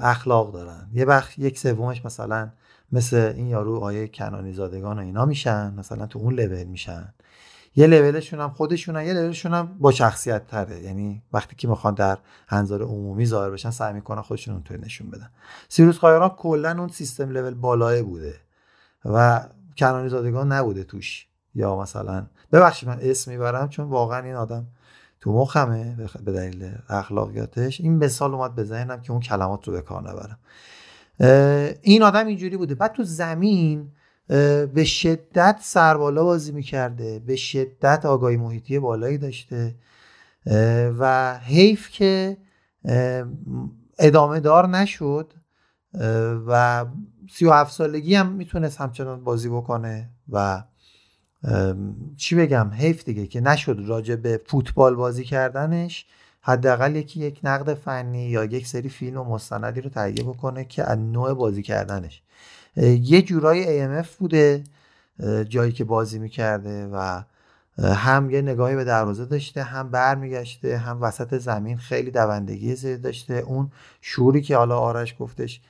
اخلاق دارن. یه بخش یک سومش مثلا مثل این یارو آیه کنانی زادگان و اینا میشن. مثلا تو اون لول میشن. یه لولشون هم خودشون یه لولشون هم با شخصیت تره. یعنی وقتی که می‌خوان در انظار عمومی ظاهر بشن سعی می‌کنن خودشون اونطوری نشون بدن. سیروس قایران کلا اون سیستم لول بالای بوده و کنانی زادگان نبوده توش. یا مثلا ببخشید من اسم می‌برم چون واقعا این آدم تو مخمه به دلیل اخلاقیاتش. این مثال اومد به که اون کلمات رو به کار نبرم. این آدم اینجوری بوده. بعد تو زمین به شدت سربالا بازی می‌کرده. به شدت آگاهی محیطی بالایی داشته. و حیف که ادامه دار نشد. و سی و هفت سالگی هم می‌تونست همچنان بازی بکنه و چی بگم حیف دیگه که نشد راجع به فوتبال بازی کردنش. حداقل یکی یک نقد فنی یا یک سری فیلم و مستندی رو تهیه بکنه که از نوع بازی کردنش. یه جورایی AMF بوده جایی که بازی می‌کرده و هم یه نگاهی به دروازه داشته هم برمیگشته هم وسط زمین خیلی دوندگی زیاد داشته. اون شوری که حالا آرش گفتش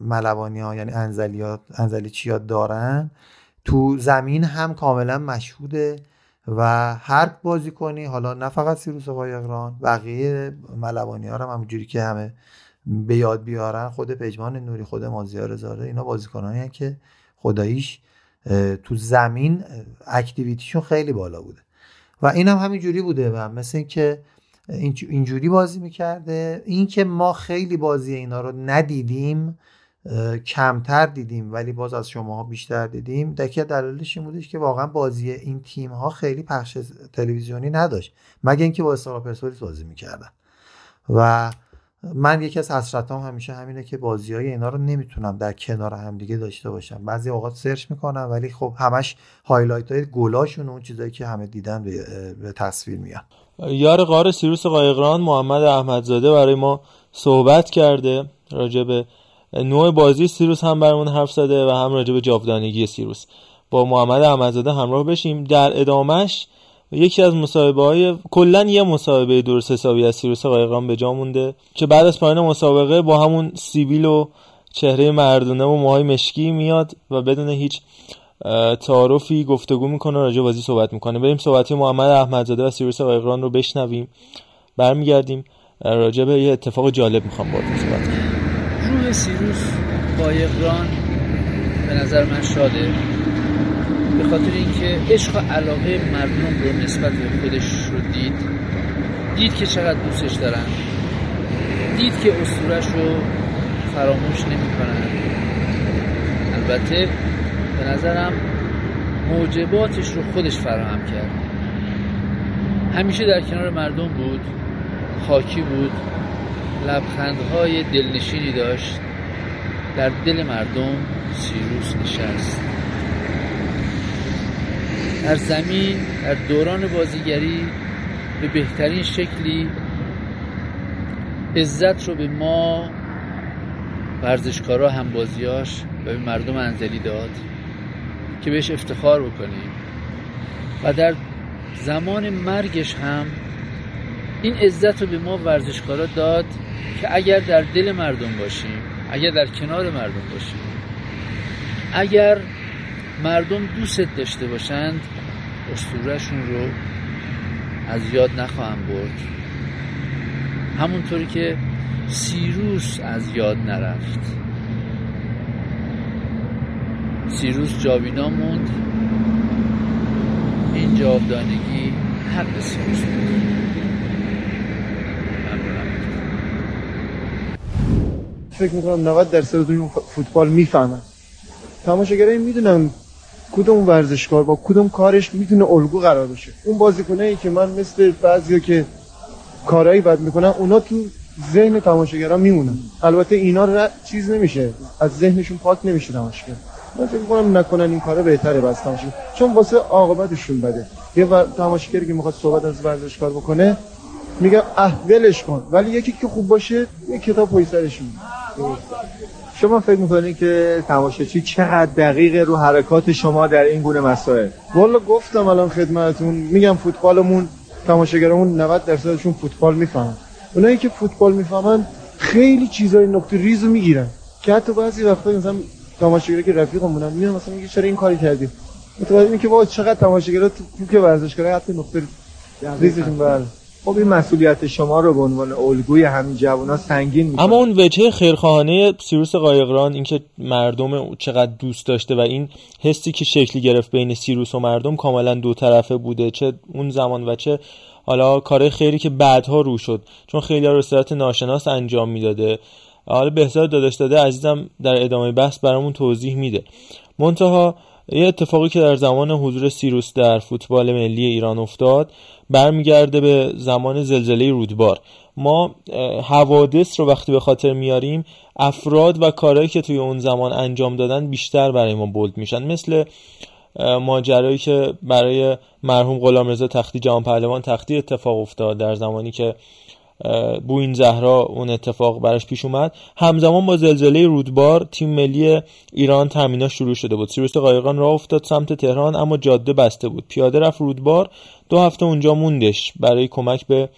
ملوانی ها یعنی انزلی, ها، انزلی دارن تو زمین هم کاملا مشهوده و هر بازی کنی حالا نه فقط سیروس قایقران بقیه ملوانی ها هم همونجوری که همه به یاد بیارن خود پژمان نوری خود مازیار زاره اینا بازیکنانی که خداییش تو زمین اکتیویتیشون خیلی بالا بوده. و این هم همینجوری بوده و مثل اینکه اینجوری بازی می‌کرده. اینکه ما خیلی بازی اینا رو ندیدیم کمتر دیدیم ولی باز از شما بیشتر دیدیم. دکی دلیلش این بودش که واقعا بازی این تیم ها خیلی پخش تلویزیونی نداشت. مگه اینکه با استقلال پرسپولیس بازی می‌کردن. و من یکی از حسرتام همیشه همینه که بازی های اینا رو نمی‌تونم در کنار هم دیگه داشته باشم. بعضی اوقات search می‌کنم ولی خب همش highlight های گلاشون و اون چیزایی که همه دیدن به, تصویر میان یار غار سیروس قایقران محمد احمدزاده برای ما صحبت کرده راجع به نوع بازی سیروس هم برامون حرف زده و هم راجع به جاودانگی سیروس. با محمد احمدزاده همراه بشیم. در ادامش یکی از مصاحبه های کلا یه مصاحبه درست حسابی از سیروس قایقران به جا مونده که بعد از پایان مسابقه با همون سیبیل و چهره مردونه و موهای مشکی میاد و بدون هیچ تعارفی گفتگو می‌کنه راجع بازی صحبت می‌کنه. بریم صحبتی محمد احمدزاده و سیروس قایقران رو بشنویم. برمیگردیم راجع به یه اتفاق جالب می‌خوام باهاتون صحبت کنم. روح سیروس قایقران به نظر من شاده. خاطر اینکه عشق و علاقه مردم رو نسبت به خودش رو دید. دید که چقدر دوستش دارن. دید که اسطورش رو فراموش نمی‌کنن. البته به نظرم موجباتش رو خودش فراهم کرد. همیشه در کنار مردم بود خاکی بود لبخندهای دلنشینی داشت. در دل مردم سیروس نشست. در زمین در دوران بازیگری به بهترین شکلی عزت رو به ما ورزشکارا هم بازیاش و به مردم انزلی داد که بهش افتخار بکنیم. و در زمان مرگش هم این عزت رو به ما ورزشکارا داد که اگر در دل مردم باشیم اگر در کنار مردم باشیم اگر مردم دوست داشته باشند اسطورهشون رو از یاد نخواهم برد. همونطوری که سیروس از یاد نرفت. سیروس جاوینا موند. این جاودانگی حق سیروس بود. فکر می‌کنم 90 درصد فوتبال می‌فهمن. تماشاگرای می‌دونن کدوم ورزشکار با کدوم کارش می‌تونه الگو قرار بشه اون بازیکنایی ای که من مثل بعضیا که کارایی بد می‌کنن اونا تو ذهن تماشاگران میمونن. البته اینا را چیز نمیشه. از ذهنشون پاک نمیشه تماشاگر. من فکر می‌کنم نکنن این کارا بهتره بس تماشاگر. چون واسه عاقبتشون بده. یه تماشاگری که می‌خواد صحبت از ورزشکار بکنه میگه اه ولش کن. ولی یکی که خوب باشه یه کتاب پای سرشون شما فکر می‌کنید که تماشاچی چقدر دقیق رو حرکات شما در این گونه مسائل؟ والا گفتم الان خدمتتون میگم فوتبالمون تماشاگرمون 90 درصدشون فوتبال می‌فهمن. اونایی که فوتبال می‌فهمن خیلی چیزای نقطه ریزو می‌گیرن. که حتی بعضی وقتا مثلا تماشاگری که رفیقمونن میان مثلا میگه چرا این کاری کردی؟ متوجه اینکه که چقدر تماشاگرا تو که ورزشکارا حتی نقطه ریزشون بله. خب این مسئولیت شما رو به عنوان الگوی همین جوونا سنگین می‌کنه. اما اون وجه خیرخواهانه سیروس قایقران اینکه مردم چقدر دوست داشته و این حسی که شکلی گرفت بین سیروس و مردم کاملا دو طرفه بوده چه اون زمان و چه حالا کار خیری که بعدها رو شد. چون خیلی رو صورت ناشناس انجام می‌داده. حالا بهزاد داداش داده عزیزم در ادامه بحث برامون توضیح میده. منتها یه اتفاقی که در زمان حضور سیروس در فوتبال ملی ایران افتاد برمیگرده به زمان زلزله رودبار. ما حوادث رو وقتی به خاطر میاریم افراد و کارهایی که توی اون زمان انجام دادن بیشتر برای ما بولد میشن. مثل ماجرایی که برای مرحوم غلامرضا تختی جهان پهلوان تختی اتفاق افتاد در زمانی که بوین زهرا اون اتفاق براش پیش اومد. همزمان با زلزله رودبار تیم ملی ایران تامینا شروع شده بود. سیروس قایقان راه افتاد سمت تهران اما جاده بسته بود. پیاده رفت رودبار. دو هفته اونجا موندش برای کمک به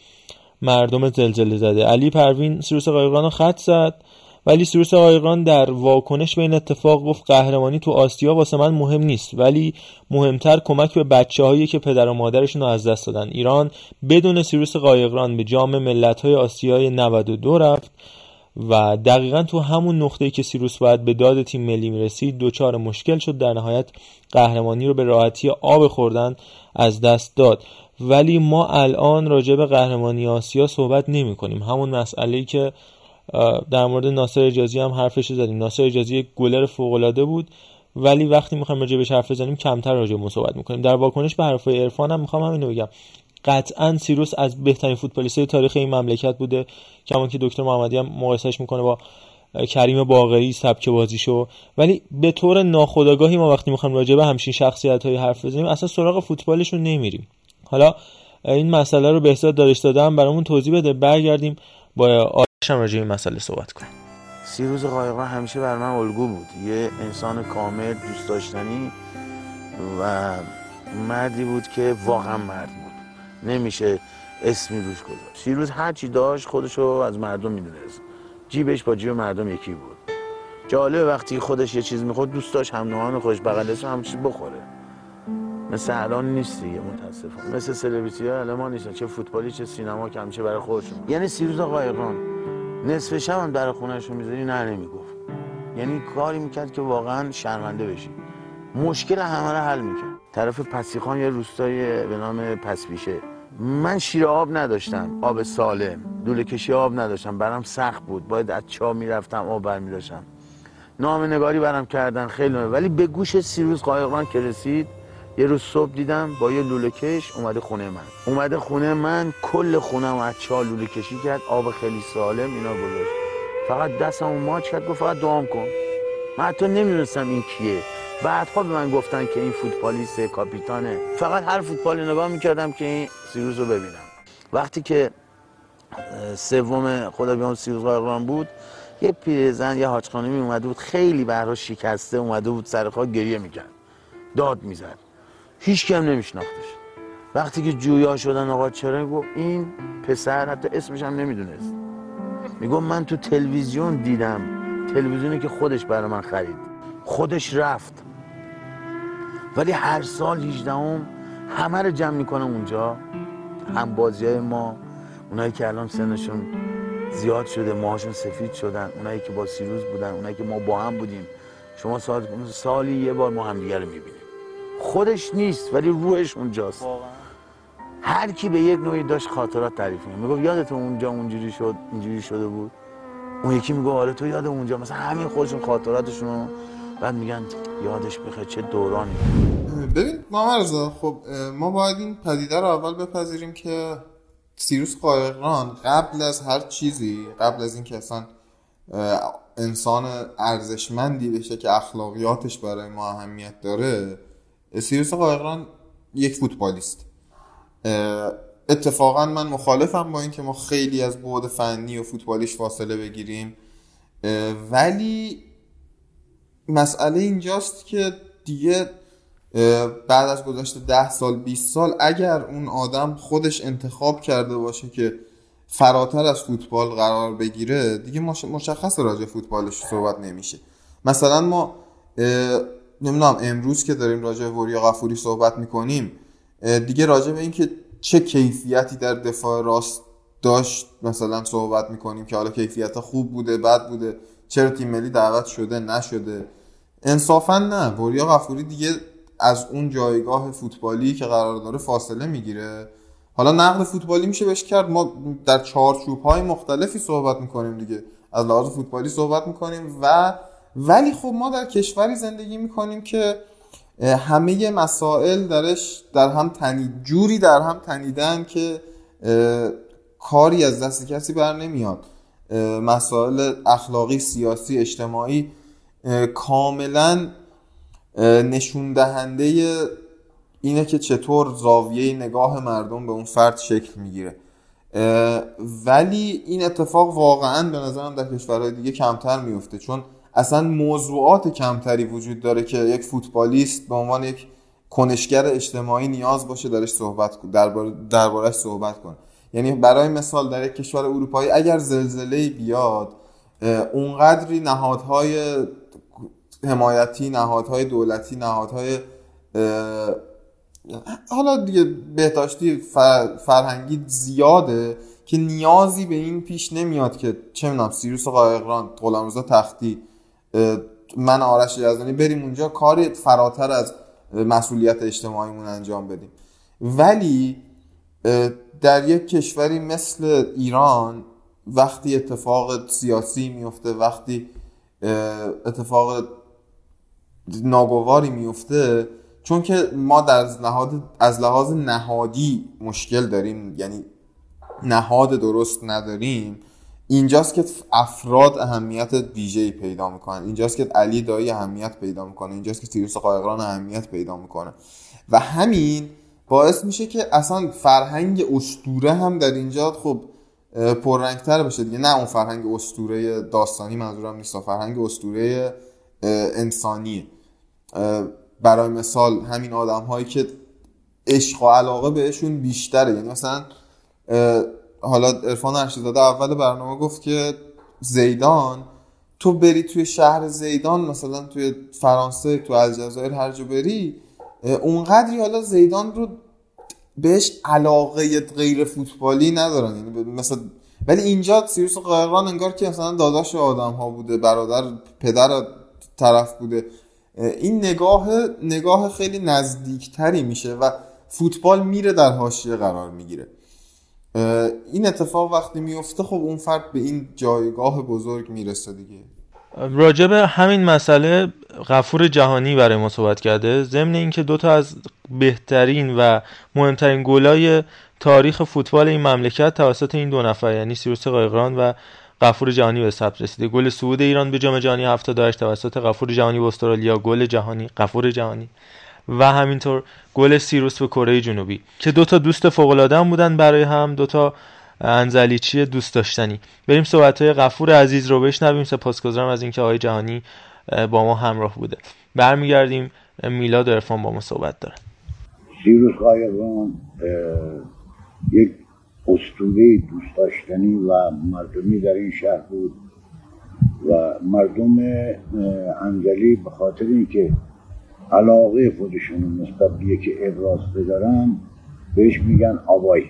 مردم زلزله زده. علی پروین سیروس قایقان رو خط زد. ولی سیروس قایقران در واکنش به این اتفاق گفت قهرمانی تو آسیا واسه من مهم نیست ولی مهمتر کمک به بچه هایی که پدر و مادرشون رو از دست دادن. ایران بدون سیروس قایقران به جام ملت های آسیای 92 رفت و دقیقا تو همون نقطه‌ای که سیروس باید به داد تیم ملی می‌رسید دوچار مشکل شد. در نهایت قهرمانی رو به راحتی آب خوردن از دست داد. ولی ما الان راجع به قهرمانی آسیا صحبت نمی کنیم همون مسئله که در مورد ناصر اجازی هم حرفش زدیم. ناصر اجازی گلر فوق العاده بود ولی وقتی می‌خوایم راجع بهش حرف بزنیم کمتر راجع به صحبت می‌کنیم. در واکنش به حرفای عرفان هم می‌خوام همینو بگم. قطعا سیروس از بهترین فوتبالیست تاریخ این مملکت بوده کما که دکتر محمدی هم مقایسش می‌کنه با کریم باقری سبک بازیشو. ولی به طور ناخودآگاهی ما وقتی می‌خوایم راجع به همچین شخصیت های حرف بزنیم اصلا سراغ فوتبالشون نمیریم. حالا این مسئله رو بهزاد دارش دادم برامون توضیح بده. برگردیم با هم راجع این مسئله صحبت کنیم. سیروز قایقران همیشه بر من الگو بود. یه انسان کامل دوست داشتنی و مردی بود که واقعا مرد بود. نمیشه اسمی روش گذاشت. سیروز هر چی داشت خودشو از مردم می‌دونست. جیبش با جیب مردم یکی بود. جالب وقتی خودش یه چیز می‌خورد دوست داشت هم نوعان خودش بغل هم چیز بخوره. مثل الان نیست دیگه متاسفانه مثل سلبریتی ها الان نیستن چه فوتبالی چه سینما که همیشه برای خودشون. یعنی سیروز قایقان. نصف شب هم در خونهشو می‌ذاری نه نمی‌گفت. یعنی کاری می‌کرد که واقعا شرمنده بشی. مشکل همه رو حل می‌کرد. طرف پسیخان یه روستای به نام پسبیشه من شیر آب نداشتم آب سالم. دوله کشی آب نداشتم برام سخت بود. باید از چا می‌رفتم آب برمی داشتم نام نگاری برام کردن خیلی. ولی به گوش سیروز قایقان که رسید یه روز صبح دیدم با یه لوله کش اومده خونه من. اومده خونه من کل خونه از چا لوله کشی کرد آب خیلی سالم اینا گذاشت. فقط دستم ماچ کرد گفت فقط دعام کن. من حتی نمی‌دونستم این کیه. بعدها به من گفتن که این فوتبالیست کاپیتانه. فقط هر فوتبالی نگاه می‌کردم که این سیروز رو ببینم. وقتی که سوم خدا بیام سیروز قایقران بود یه پیرزن یه حاج خانمی اومده بود خیلی برها شکسته اومده بود سر گریه می‌کرد. داد می‌زد. هیچ کم نمیشناختش. وقتی که جویا شدن آقا چرا گفت؟ این پسر حتی اسمش هم نمی‌دونست. میگم من تو تلویزیون دیدم. تلویزیونی که خودش برای من خرید. خودش رفت. ولی هر سال 18 هم همه رو جمع می‌کنم اونجا. هم بازی های ما اونایی که الان سنشون زیاد شده ماهاشون سفید شدن اونایی که با سیروز بودن اونایی که ما با هم بودیم. شما سال سالی یه بار ما هم دیگه رو می‌بینیم. خودش نیست ولی روحش اونجاست. هر کی به یک نوعی داشت خاطرات تعریف می‌کنه می‌گفت یادت اونجا اونجوری شد اینجوری شده بود؟ اون یکی میگه آره تو یاد اونجا. مثلا همین خودشون خاطراتشون بعد میگن یادش بخیر چه دورانی. ببین ما خب ما باید این پدیده رو اول بپذیریم که سیروس قایقران قبل از هر چیزی قبل از اینکه اصلا انسان ارزشمندی بشه که اخلاقیاتش برای ما اهمیت داره سیروس قایقران یک فوتبالیست. اتفاقا من مخالفم با اینکه ما خیلی از بعد فنی و فوتبالیش فاصله بگیریم. ولی مسئله اینجاست که دیگه بعد از گذشته ده سال 20 سال اگر اون آدم خودش انتخاب کرده باشه که فراتر از فوتبال قرار بگیره دیگه مشخص راجع فوتبالش صحبت نمیشه. مثلا ما نمی‌دونم امروز که داریم راجع وریا غفوری صحبت می‌کنیم دیگه راجع به اینکه چه کیفیتی در دفاع راست داشت مثلا صحبت می‌کنیم که حالا کیفیت خوب بوده بد بوده چرا تیم ملی دعوت شده نشده. انصافا نه وریا غفوری دیگه از اون جایگاه فوتبالی که قرار داره فاصله می‌گیره. حالا نقد فوتبالی میشه بهش کرد ما در چارچوب های مختلفی صحبت می‌کنیم دیگه. از لحاظ فوتبالی صحبت می‌کنیم و ولی خب ما در کشوری زندگی می‌کنیم که همه مسائل درش در هم تنید جوری در هم تنیدن که کاری از دست کسی بر نمیاد. مسائل اخلاقی سیاسی اجتماعی کاملا نشون دهنده اینه که چطور زاویه نگاه مردم به اون فرد شکل می‌گیره. ولی این اتفاق واقعا به نظرم در کشورهای دیگه کمتر میفته چون اصلا موضوعات کمتری وجود داره که یک فوتبالیست به عنوان یک کنشگر اجتماعی نیاز باشه درش صحبت دربارش صحبت کنه. یعنی برای مثال در یک کشور اروپایی اگر زلزله بیاد اونقدری نهادهای حمایتی نهادهای دولتی نهادهای حالا دیگه بهداشتی فرهنگی زیاده که نیازی به این پیش نمیاد که چه می‌دونم سیروس قایقران غلامرضا تختی من آرش یزدانی بریم اونجا کاری فراتر از مسئولیت اجتماعیمون انجام بدیم. ولی در یک کشوری مثل ایران وقتی اتفاق سیاسی میفته وقتی اتفاق ناگواری میفته چون که ما در نهاد از لحاظ نهادی مشکل داریم یعنی نهاد درست نداریم اینجاست که افراد اهمیت ویژه‌ای پیدا می‌کنن. اینجاست که علی دایی اهمیت پیدا می‌کنه. اینجاست که سیروس قایقران اهمیت پیدا می‌کنه. و همین باعث میشه که اصلا فرهنگ استوره هم در اینجا خب پررنگتر بشه دیگه. نه اون فرهنگ استوره داستانی منظورم نیست. فرهنگ استوره انسانی. برای مثال همین آدم هایی که عشق و علاقه بهشون بیشتره. یعنی مثلا حالا ارفان ارشیزاده اول برنامه گفت که زیدان تو بری توی شهر زیدان مثلا توی فرانسه تو الجزایر هر جا بری اونقدری حالا زیدان رو بهش علاقه غیر فوتبالی ندارن. یعنی مثلا ولی اینجا سیروس قایقران انگار که مثلا داداش آدم ها بوده برادر پدر طرف بوده. این نگاه نگاه خیلی نزدیکتری میشه و فوتبال میره در حاشیه قرار می‌گیره. این اتفاق وقتی میفته خب اون فرد به این جایگاه بزرگ می‌رسه دیگه. راجب همین مسئله غفور جهانی برای ما صحبت کرده. ضمن اینکه دوتا از بهترین و مهمترین گلای تاریخ فوتبال این مملکت توسط این دو نفر یعنی سیروس قایقران و غفور جهانی به ثبت رسیده. گل صعود ایران به جام جهانی 78 توسط غفور جهانی به استرالیا. گل جهانی غفور جهانی. و همینطور گل سیروس به کره جنوبی. که دوتا دوست فوق العاده بودن برای هم دوتا انزلیچی دوست داشتنی. بریم صحبت های غفور عزیز رو بشنویم سپاسگزارم از اینکه آقای جهانی با ما همراه بوده. برمیگردیم میلاد ارفان با ما صحبت داره. سیروس قایقان یک اسطوره دوست داشتنی و مردمی در این شهر بود و مردم انزلی به خاطر اینکه علاقه خودشون نسبت به یک ابراز بدارن بهش میگن آبای.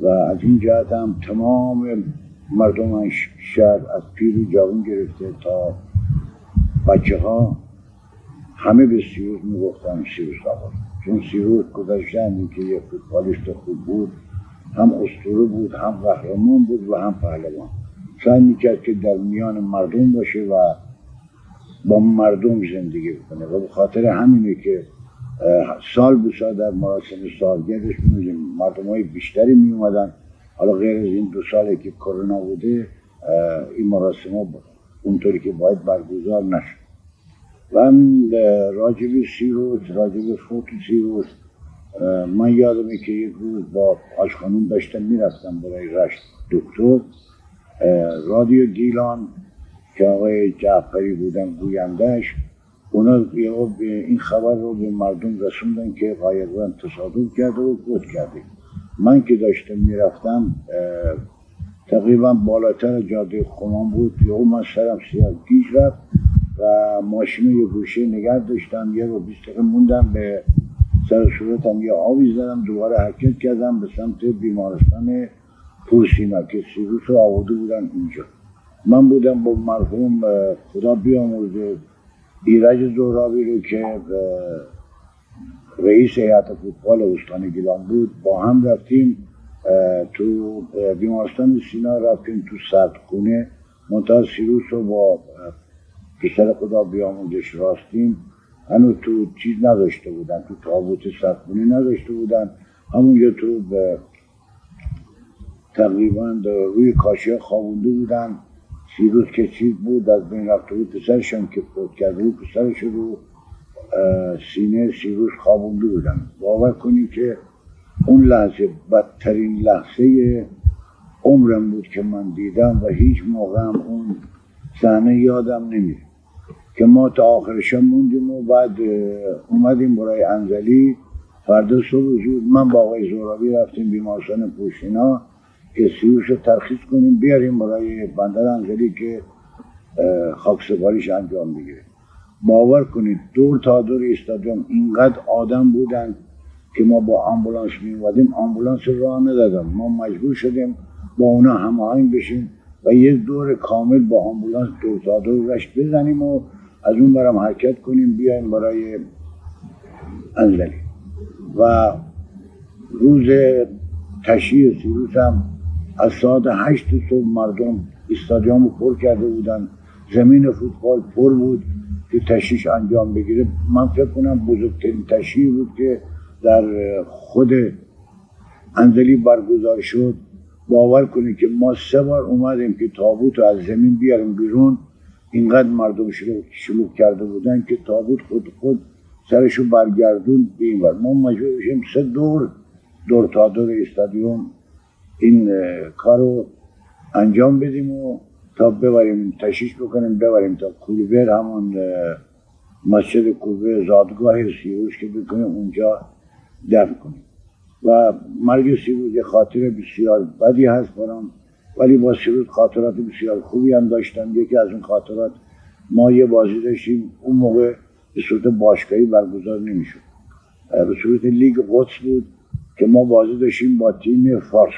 و از این جهت هم تمام مردم شهر از پیر و جوان گرفته تا بچه ها همه به سیروس می‌گفتن سیروس آبای چون سیروس گذاشتن که یک فوتبالیست خوب بود هم اسطوره بود هم قهرمان بود و هم پهلوان. سعی می‌کرد که در میان مردم باشه و با مردم زندگی بکنه و به خاطر همینه که سال به سال در مراسم سالگردش می‌بینیم مردم های بیشتری می اومدن حالا غیر از این دو ساله که کرونا بوده این مراسم ها اونطوری که باید برگزار نشد. و راجب سیروس راجب فوت سیروس من یادمه که یک روز با آش خانوم داشتم می‌رفتم برای رشت دکتر. رادیو گیلان که آقای جعفری بودن گویندهش اونا این خبر رو به مردم رسوندن که قایقران تصادف کرده و گفت کرده. من که داشتم می‌رفتم تقریبا بالاتر جاده خمان بود. یهو من سرم سیاه گیج رفت و ماشین یه گوشه نگه داشتم. یه رو بیست موندم به سر صورتم یه آبی زدم دوباره حرکت کردم به سمت بیمارستان پورسینا که سیروس رو آورده بودن اینجا. من بودم با مرحوم خدا بیامرزه ایرج زهرابی رو که رئیس هیئت فوتبال استان گیلان بود. با هم رفتیم تو بیمارستان سینا رفتیم تو سردخونه. منتها سیروس رو با پسر خدا بیامرزش راستیم. هنوز تو چیز نداشته بودن تو تابوت سردخونه نداشته بودن. همونجا تو تقریبا روی کاشی خوابونده بودن. سیروس که چیز بود از بین رفته بود پسرشان که فوت کرده پسرش رو سینه سیروس خوابونده بودن باور کنید که اون لحظه بدترین لحظه عمرم بود که من دیدم و هیچ موقع هم اون صحنه یادم نمیره. که ما تا آخر شب موندیم و بعد اومدیم برای انزلی. فردا صبح زود من با آقای زورابی رفتیم بیمارستان پوشینا. که سیروش رو ترخیص کنیم بیاریم برای بندر انزلی که خاکسپاریش انجام بگیره باور کنید دور تا دور استادیوم اینقدر آدم بودن که ما با آمبولانس میومدیم آمبولانس راه ندادم ما مجبور شدیم با اونا هماهنگ بشیم و یک دور کامل با آمبولانس دور تا دور رشت بزنیم و از اون برم حرکت کنیم بیایم برای انزلی و روز تشییع سیروس هم از ساعت هشت صبح مردم استادیوم پر کرده بودن. زمین فوتبال پر بود که تشییع انجام بگیره. من فکر کنم بزرگترین تشییع بود که در خود انزلی برگزار شد. باور کنید که ما سه بار اومدیم که تابوت رو از زمین بیاریم بیرون. اینقدر مردم شلوغ کرده بودن که تابوت خود خود سرشو برگردون به ما مجبور بشیم سه دور دور تا دور استادیوم این کار رو انجام بدیم و تا ببریم تشیش بکنیم ببریم تا کولبر همون مسجد کولبر زادگاه سیروس که بکنیم اونجا دفن کنیم. و مرگ سیروس یه خاطر بسیار بدی هست برام ولی با سیروس خاطرات بسیار خوبی هم داشتم. یکی از اون خاطرات ما یه بازی داشتیم اون موقع به صورت باشگاهی برگزار نمی‌شد. به صورت لیگ قدس بود که ما بازی داشتیم با تیم فارس.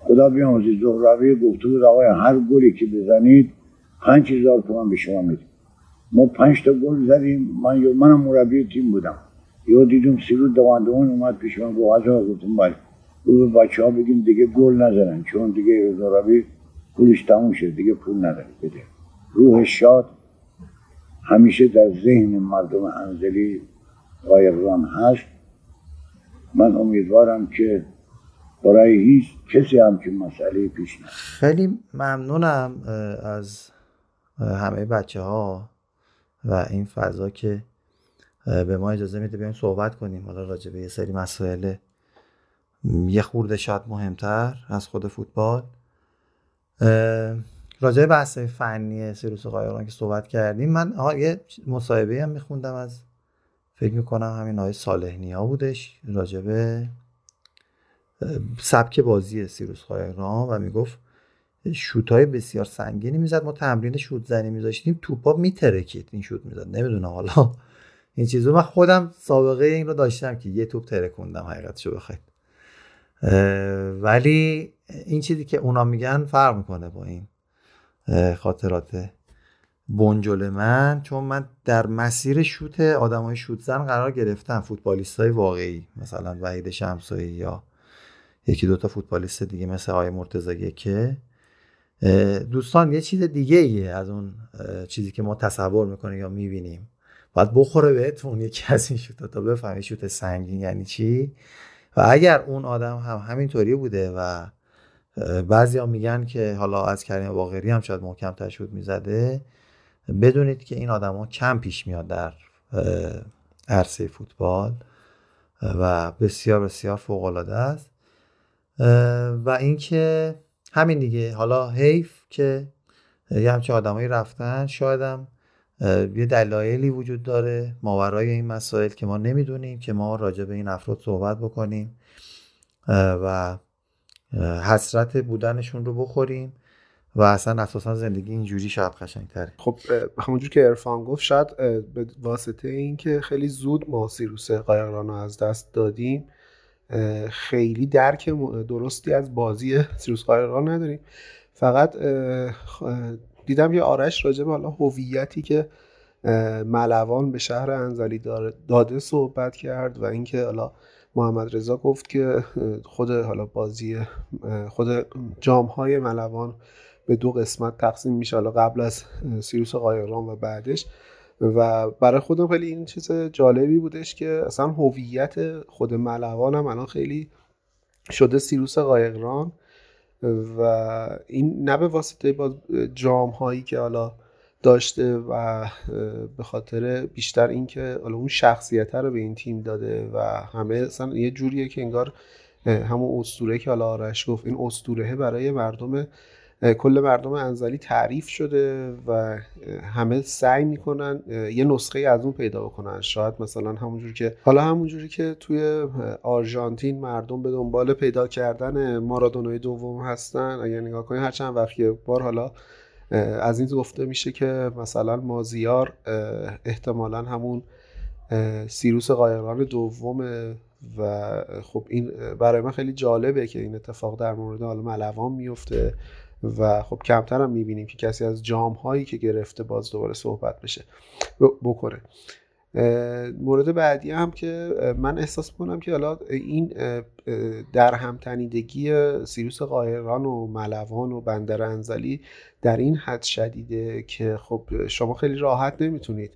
خدا بیاموزید زهراوی گفته بود آقای هر گلی که بزنید پنج هزار تومن به شما میدیم. ما پنج تا گل زدیم من منم مربی تیم بودم. یا دیدم سیرود دواندوان اومد پیش من گفت آجا گفتم بله. رو به بچه ها بگیم دیگه گل نزنن چون دیگه زهراوی پولش تموم شد دیگه پول نداره بده. روح شاد همیشه در ذهن مردم انزلی قایقران هست. من امیدوارم که برای هیچ کسی هم که مسئله پیش نید خیلی ممنونم از همه بچه ها و این فضا که به ما اجازه میده بیایم صحبت کنیم. حالا راجع به یه سری مسائل یه خورده شاید مهمتر از خود فوتبال. راجع به بحث فنی سیروس قایقران که صحبت کردیم من یه مصاحبه هم میخوندم از فکر می‌کنم همین آقای صالح ها بودش راجع به سبک بازی سیروس قایقران و می‌گفت شوت های بسیار سنگینی می‌زد. ما تمرین شوت زنی میذاشتیم توپا میترکید. این شوت می‌زد. نمی‌دونم حالا این چیزو من خودم سابقه این رو داشتم که یه توپ ترکوندم حقیقتشو بخواید. ولی این چیزی که اونا میگن فرق می‌کنه با این خاطرات بنجل من. چون من در مسیر شوت های شوت زن قرار گرفتم. فوتبالیست های واقعی مثلا وحید شمسایی یا یکی دوتا فوتبالیست دیگه مثل آقای مرتضی که دوستان یه چیز دیگه ایه از اون چیزی که ما تصور می‌کنیم یا می‌بینیم. باید بخوره بهتون یکی از این شوتا تا بفهمی شوت سنگین یعنی چی. و اگر اون آدم هم همینطوری بوده و بعضی ها میگن که حالا از کریم باقری هم شاید محکم تشود می‌زده بدونید که این آدما کم پیش میاد در عرصه فوتبال. و بسیار بسیار فوق العاده است. و اینکه همین دیگه. حالا حیف که یه همچه آدمایی رفتن شایدم یه دلایلی وجود داره ماورای این مسائل که ما نمی‌دونیم که ما راجع به این افراد صحبت بکنیم و حسرت بودنشون رو بخوریم و اصلا اساسا زندگی اینجوری شاید تره خب همونجور که ارفان گفت شاید به واسطه این که خیلی زود ما سیروس قایقران رو از دست دادیم خیلی درک درستی از بازی سیروس قایقران نداریم. فقط دیدم یه آرش راجع به حالا هویتی که ملوان به شهر انزلی داده صحبت کرد و اینکه حالا محمد رضا گفت که خود حالا بازی خود جام های ملوان به دو قسمت تقسیم میشه. حالا قبل از سیروس قایقران و بعدش. و برای خودم خیلی این چیز جالبی بودش که اصلا هویت خود ملوان هم الان خیلی شده سیروس قایقران و این نه به واسطه با جام هایی که حالا داشته و به خاطر بیشتر اینکه حالا اون شخصیت رو به این تیم داده و همه اصلا یه جوریه که انگار همون اسطوره که حالا آرش گفت این اسطوره برای مردم کل مردم انزلی تعریف شده و همه سعی می‌کنن یه نسخه از اون پیدا بکنن. شاید مثلا همونجوری که حالا همونجوری که توی آرژانتین مردم به دنبال پیدا کردن مارادونای دوم هستن. اگر نگاه کنید هر چند وقت بار حالا از این گفته میشه که مثلا مازیار احتمالا همون سیروس قایقران دومه و خب این برای من خیلی جالبه که این اتفاق در مورد حالا ملوان میفته. و خب کمتر هم می‌بینیم که کسی از جام هایی که گرفته باز دوباره صحبت بشه. بکنه. مورد بعدی هم که من احساس کنم که حالا این در همتنیدگی سیروس قایران و ملوان و بندر انزلی در این حد شدیده که خب شما خیلی راحت نمی‌تونید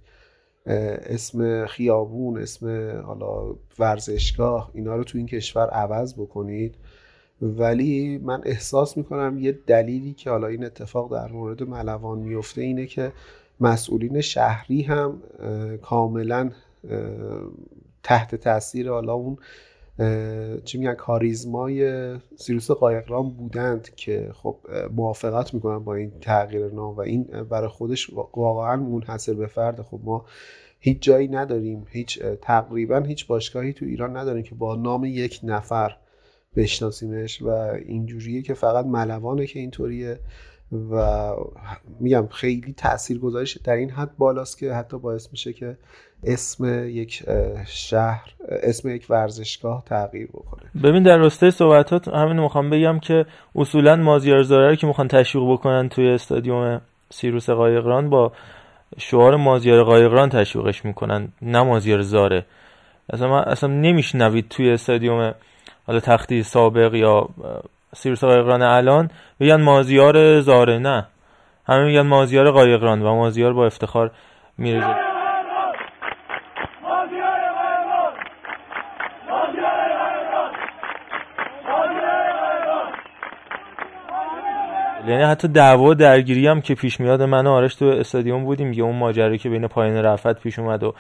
اسم خیابون اسم حالا ورزشگاه اینا رو تو این کشور عوض بکنید. ولی من احساس می‌کنم یه دلیلی که حالا این اتفاق در مورد ملوان میفته اینه که مسئولین شهری هم کاملا تحت تاثیر حالا اون چی میگن کاریزمای سیروس قایقران بودند که خب موافقت می‌کنن با این تغییر نام و این برای خودش واقعا منحصر به فرد. خب ما هیچ جایی نداریم هیچ تقریبا هیچ باشگاهی تو ایران نداریم که با نام یک نفر بشناسیمش و اینجوریه که فقط ملوانه که اینطوریه و میگم خیلی تأثیر گذارش در این حد بالاست که حتی باعث میشه که اسم یک شهر اسم یک ورزشگاه تغییر بکنه. ببین در راستای صحبتات همین می‌خوام بگم که اصولا مازیار زاره که می‌خوان تشویق بکنن توی استادیوم سیروس قایقران با شعار مازیار قایقران تشویقش می‌کنن نه مازیار زاره اصلا اصلا نمیشنوید توی استادیوم حالا تختی سابق یا سیروس قایقران الان بگن مازیار زاره نه. همه میگن مازیار قایقران و مازیار با افتخار میره یعنی حتی دعوا درگیری هم که پیش میاد من و آرش تو استادیوم بودیم یه اون ماجرایی که بین پایین رفت پیش اومد و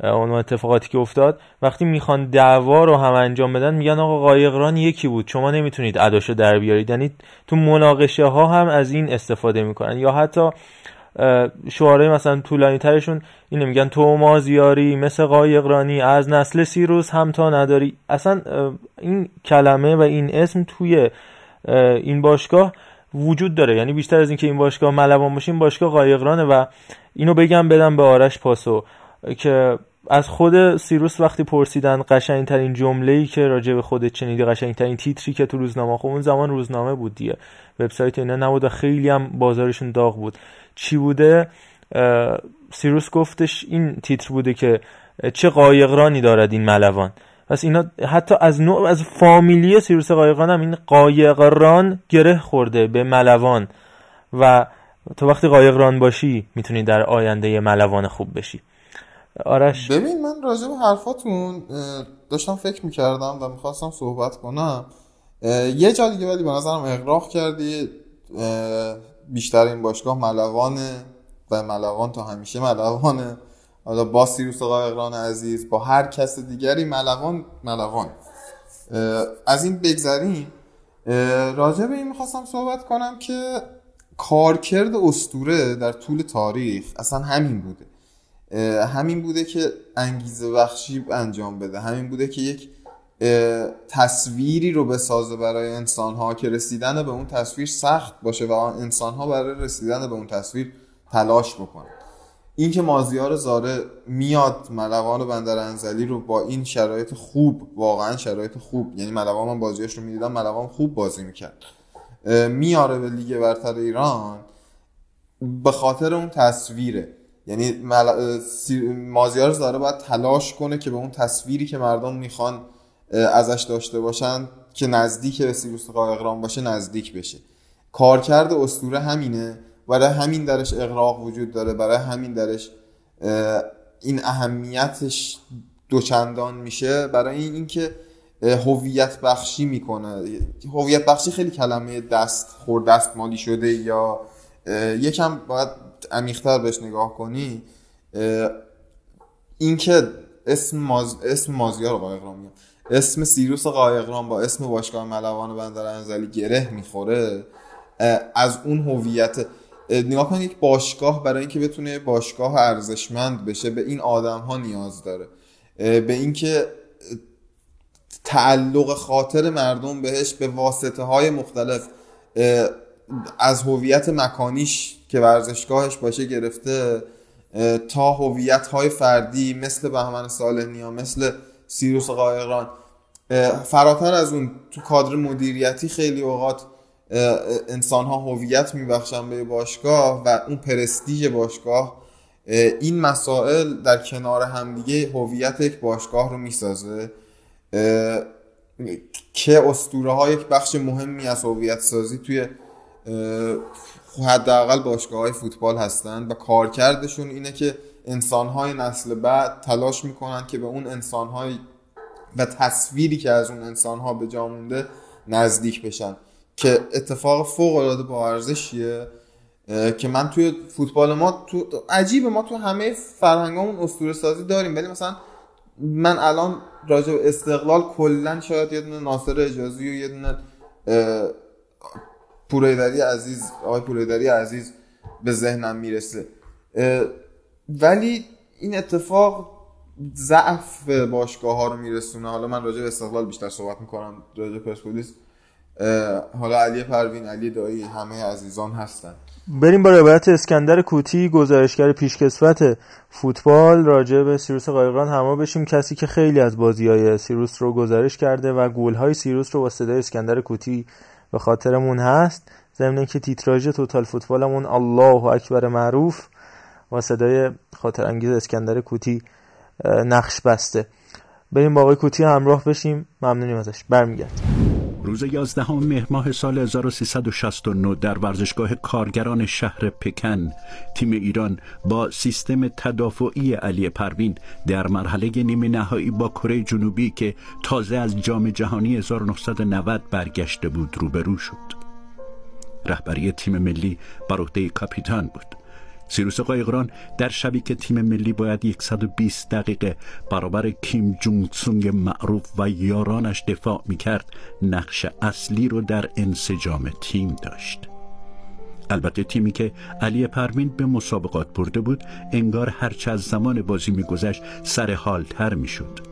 اون اتفاقاتی که افتاد وقتی می‌خوان دعوا رو هم انجام بدن میگن آقا قایقران یکی بود. شما نمی‌تونید اداشو در بیارید. یعنی تو مناقشه ها هم از این استفاده می‌کنن. یا حتی شعارهای مثلا طولانی ترشون اینو میگن تو ما زیاری مثل قایقرانی از نسل سیروس هم تا نداری. اصلا این کلمه و این اسم توی این باشگاه وجود داره. یعنی بیشتر از اینکه این باشگاه ملوان باشه این باشگاه قایقرانه و اینو بگم بدم به آرش پاسو. که از خود سیروس وقتی پرسیدن قشنگترین جمله ای که راجع به خودت شنیدی قشنگترین تیتری که تو روزنامه خب اون زمان روزنامه بود دیگه. وبسایت اینا نبود و خیلی هم بازارشون داغ بود. چی بوده؟ سیروس گفتش این تیتر بوده که چه قایقرانی دارد این ملوان. پس اینا حتی از نوع از فامیلی سیروس قایقران هم این قایقران گره خورده به ملوان. و تو وقتی قایقران باشی می‌تونی در آینده ملوان خوب بشی. آرش. ببین من راجع به حرفاتون داشتم فکر می‌کردم و می‌خواستم صحبت کنم. یه جا دیگه ولی به نظرم اقراق کردی. بیشتر این باشگاه ملوانه و ملوان تا همیشه ملوانه حالا با سیروس قایقران عزیز با هر کس دیگری ملوان ملوان. از این بگذریم. راجع به این می‌خواستم صحبت کنم که کارکرد استوره در طول تاریخ اصلا همین بوده. همین بوده که انگیزه بخشی انجام بده. همین بوده که یک تصویری رو بسازه برای انسان ها که رسیدن به اون تصویر سخت باشه و انسان ها برای رسیدن به اون تصویر تلاش بکنه این که مازیار زاره میاد ملوان و بندر انزلی رو با این شرایط خوب واقعا شرایط خوب یعنی ملوان من بازیش رو می‌دیدم ملوان خوب بازی می‌کرد. میاره به لیگ برتر ایران به خاطر اون تصویره. یعنی مل... مازیار زاره باید تلاش کنه که به اون تصویری که مردم می‌خوان ازش داشته باشن که نزدیک به سیروس قایقران باشه نزدیک بشه. کارکرد استوره همینه. برای همین درش اقراق وجود داره. برای همین درش این اهمیتش دوچندان میشه. برای این اینکه هویت بخشی می‌کنه. هویت بخشی خیلی کلمه دست خور دست مالی شده یا یکم باید عمیقتر بهش نگاه کنی اینکه اسم ماز... اسم مازیار قایقران میگم. اسم سیروس قایقران با اسم باشگاه ملوان بندر انزلی گره می‌خوره. از اون هویت نگاه کن یک باشگاه برای اینکه بتونه باشگاه ارزشمند بشه به این آدم ها نیاز داره. به اینکه تعلق خاطر مردم بهش به واسطه های مختلف از هویت مکانیش که ورزشگاهش باشه گرفته تا هویت های فردی مثل بهمن صالحی مثل سیروس قایقران فراتر از اون تو کادر مدیریتی خیلی اوقات انسان ها هویت میبخشن به باشگاه و اون پرستیژ باشگاه این مسائل در کنار همدیگه هویت یک باشگاه رو می‌سازه. که اسطوره ها یک بخش مهمی از هویت سازی توی حداقل باشگاه های فوتبال هستند و کارکردشون اینه که انسان های نسل بعد تلاش می‌کنن که به اون انسان های و تصویری که از اون انسان ها به جا مونده نزدیک بشن. که اتفاق فوق العاده با ارزشیه که من توی فوتبال ما تو عجیبه ما تو همه فرهنگامون اسطوره سازی داریم. ولی مثلا من الان راجع به استقلال کلا شاید یه دونه ناصر اجازی و یه دونه پوریدری عزیز آقای پوریدری عزیز به ذهنم می‌رسه. ولی این اتفاق ضعف باشگاه ها رو میرسونه. حالا من راجع به استقلال بیشتر صحبت می‌کنم راجع پرسپولیس. حالا علی پروین علی دایی همه عزیزان هستن. بریم با روایت اسکندر کوتی گزارشگر پیشکسوت فوتبال راجع به سیروس قایقران همراه بشیم. کسی که خیلی از بازی های سیروس رو گزارش کرده و گل های سیروس رو با صدای اسکندر کوتی به خاطرمون هست. ضمن که تیتراژ توتال فوتبالمون الله اکبر معروف و صدای خاطر انگیز اسکندر کوتی نقش بسته. بریم با آقای کوتی همراه بشیم. ممنونیم ازش. برمیگرد روز 11 مهر ماه سال 1369 در ورزشگاه کارگران شهر پکن تیم ایران با سیستم تدافعی علی پروین در مرحله نیمه نهایی با کره جنوبی که تازه از جام جهانی 1990 برگشته بود روبرو شد. رهبری تیم ملی بر عهده کاپیتان بود. سیروس قایقران در شبی که تیم ملی باید 120 دقیقه برابر کیم جونگ سونگ معروف و یارانش دفاع می‌کرد نقش اصلی رو در انسجام تیم داشت. البته تیمی که علی پروین به مسابقات برده بود انگار هرچه از زمان بازی میگذشت سر حالتر می‌شد.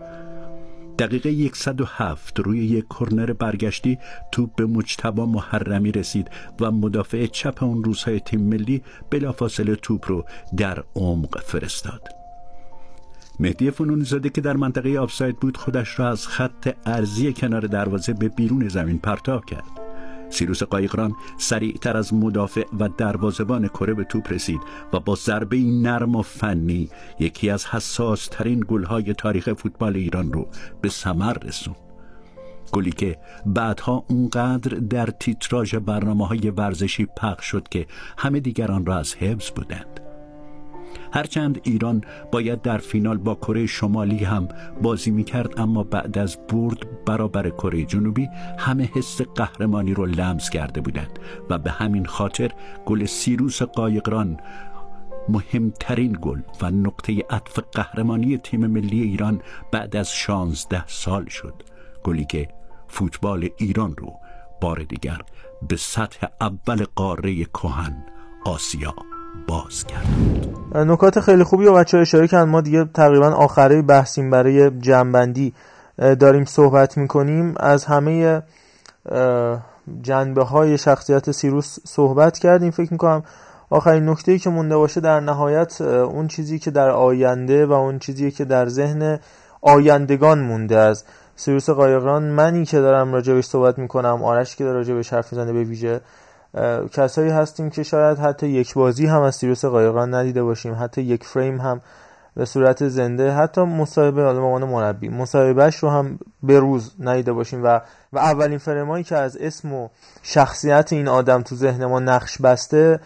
دقیقه 107 روی یک کرنر برگشتی توپ به مجتبا محرمی رسید و مدافع چپ اون روزهای تیم ملی بلافاصله توپ رو در عمق فرستاد. مهدی فنون زاده که در منطقه آفساید بود خودش را از خط ارزی کنار دروازه به بیرون زمین پرتاب کرد. سیروس قایقران سریعتر از مدافع و دروازبان کره به توپ رسید و با ضربه نرم و فنی یکی از حساس ترین گلهای تاریخ فوتبال ایران رو به ثمر رسوند گلی که بعدها اونقدر در تیتراژ برنامه های ورزشی پخش شد که همه دیگران را از حفظ بودند. هرچند ایران باید در فینال با کره شمالی هم بازی می‌کرد اما بعد از برد برابر کره جنوبی همه حس قهرمانی رو لمس کرده بودند و به همین خاطر گل سیروس قایقران مهمترین گل و نقطه عطف قهرمانی تیم ملی ایران بعد از 16 سال شد. گلی که فوتبال ایران رو بار دیگر به سطح اول قاره کهن آسیا باز کرد. نکات خیلی خوبی و بچه اشاره کردن. ما دیگه تقریبا آخره بحثیم برای جنبندی داریم صحبت می‌کنیم. از همه جنبه های شخصیت سیروس صحبت کردیم. فکر می‌کنم آخرین نکته که مونده باشه در نهایت اون چیزی که در آینده و اون چیزی که در ذهن آیندگان مونده از سیروس قایقران. منی که دارم راجبش صحبت می‌کنم. آرش که داره راجبش حرف می‌زنه به ویژه. کسایی هستیم که شاید حتی یک بازی هم از سیروس قایقران ندیده باشیم حتی یک فریم هم به صورت زنده حتی مصاحبه حالا عنوان مربی مصاحبهش رو هم به روز ندیده باشیم و و اولین فرمایی که از اسم و شخصیت این آدم تو ذهن ما نقش بسته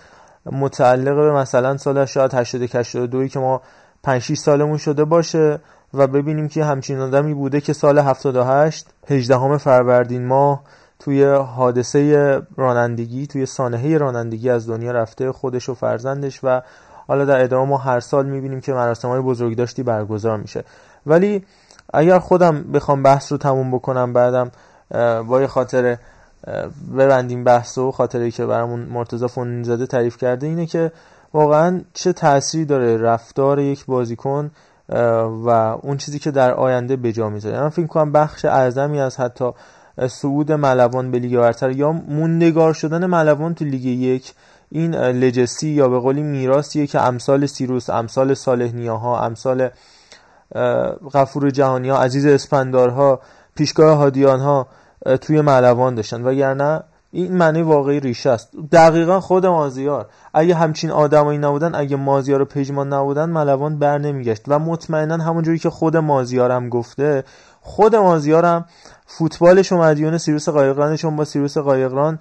متعلق به مثلا سال شاید 80 82 که ما 5 6 سالمون شده باشه و ببینیم که همچین آدمی بوده که سال 78 18 فروردین ماه توی حادثه رانندگی توی سانحه رانندگی از دنیا رفته خودش و فرزندش و حالا در ادامه ما هر سال می‌بینیم که مراسم های بزرگ داشتی برگزار میشه. ولی اگر خودم بخوام بحث رو تموم بکنم بعدم با یه خاطر ببندیم بحث و خاطری که برامون مرتضی فنونزاده تعریف کرده اینه که واقعا چه تأثیری داره رفتار یک بازیکن و اون چیزی که در آینده به جا می‌ذاره. من فکر کنم بخش اعظمی از حتی صعود ملوان به لیگ برتر یا موندگار شدن ملوان تو لیگ یک این لجسی یا به قولی میراثیه که امثال سیروس امثال صالح نیاها امثال غفور جهانی ها عزیز اسپندارها پیشگاه هادیان ها توی معلوان داشتن. وگرنه این معنی واقعی ریشه است. دقیقا خود مازیار اگه همچین آدمایی نبودن اگه مازیار و پژمان نبودن ملوان بر نمیگشت. و مطمئنا همونجوری که خود مازیار هم گفته خود مازیار هم فوتبالش و مدیون سیروس قایقرانشون با سیروس قایقران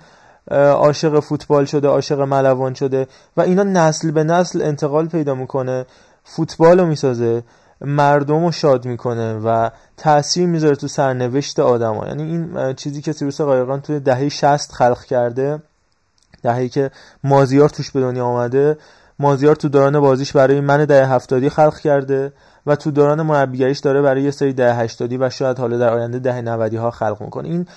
عاشق فوتبال شده عاشق ملوان شده. و اینا نسل به نسل انتقال پیدا می‌کنه. فوتبال رو می‌سازه. مردم رو شاد می‌کنه و تاثیر می‌ذاره تو سرنوشت آدما. یعنی این چیزی که سیروس قایقران توی دهه 60 خلق کرده دههی که مازیار توش به دنیا آمده مازیار تو دوران بازیش برای من دهه هفتادی خلق کرده و تو دوران مربیگریش داره برای یه سری دهه هشتادی و شاید حالا در آینده دهه 90 ها خلق می‌کنه. این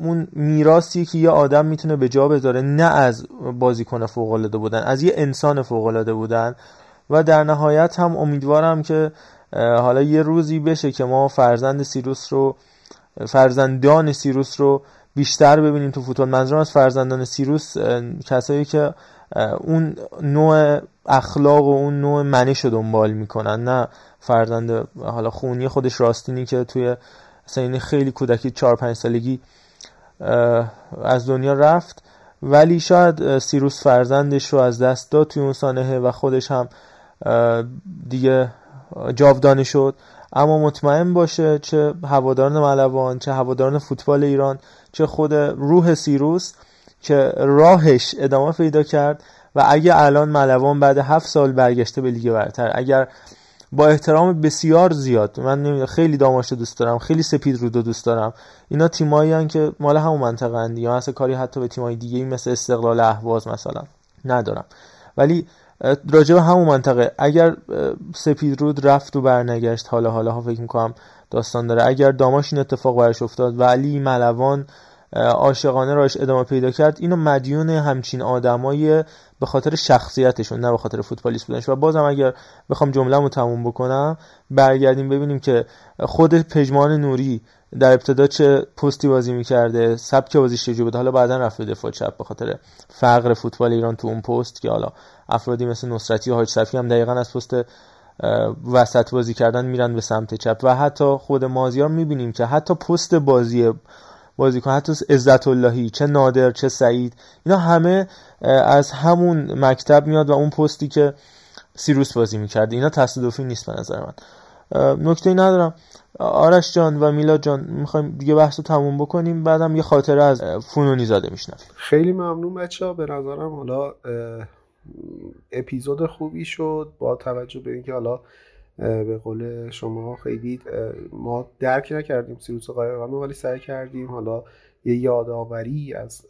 اون میراثی که یه آدم می‌تونه به جا بذاره نه از بازیکن فوق العاده بودن از یه انسان فوق العاده بودن و در نهایت هم امیدوارم که حالا یه روزی بشه که ما فرزند سیروس رو فرزندان سیروس رو بیشتر ببینیم تو فوتبال. منظورم از فرزندان سیروس کسایی که اون نوع اخلاق و اون نوع منش رو دنبال می‌کنن نه فرزند حالا خونی خودش راستینی که توی سنین خیلی کودکی 4 5 سالگی از دنیا رفت. ولی شاید سیروس فرزندش رو از دست داد توی اون سانحه و خودش هم دیگه جاودانه شد. اما مطمئن باشه چه هواداران ملوان چه هواداران فوتبال ایران چه خود روح سیروس که راهش ادامه پیدا کرد و اگه الان ملوان بعد هفت سال برگشته به لیگ برتر اگر با احترام بسیار زیاد من خیلی داماشو دوست دارم خیلی سپید رودو دوست دارم اینا تیمایی که مال همون منطقه اند یا مثلا کاری حتی به تیمای دیگه مثل استقلال اهواز مثلا ندارم. ولی راجع به همون منطقه. اگر سپید رود رفت و برنگشت حالا حالا ها فکر می‌کنم داستان داره. اگر داماش این اتفاق برش افتاد و علی ملوان عاشقانه راش ادامه پیدا کرد اینو مدیون همچین آدمای به خاطر شخصیتشون نه به خاطر فوتبالیست بودنش. و بازم اگر بخوام جمله‌مو تموم بکنم برگردیم ببینیم که خود پژمان نوری در ابتدا چه پستی بازی می‌کرده سبک بازیش چجوری بود؟ حالا بعدا رفت دفاع چپ به خاطر فقر فوتبال ایران تو اون پست که حالا افرادی مثل نصرتی و حاج صفی هم دقیقا از پست وسط بازی کردن میرن به سمت چپ. و حتی خود مازیار می‌بینیم که حتی پست بازی بازیکن حتی عزت اللهی چه نادر چه سعید اینا همه از همون مکتب میاد و اون پستی که سیروس بازی می‌کرده اینا تصادفی نیست به نظر من. نکته ندارم. آرش جان و میلاد جان می‌خوایم دیگه بحث رو تموم بکنیم بعدم یه خاطره از فنونی زاده میشنم خیلی ممنون بچه ها به نظرم حالا اپیزود خوبی شد با توجه به اینکه حالا به قول شما خیلی ما درک نکردیم سیروس قایقران ولی سعی کردیم حالا یه یادآوری از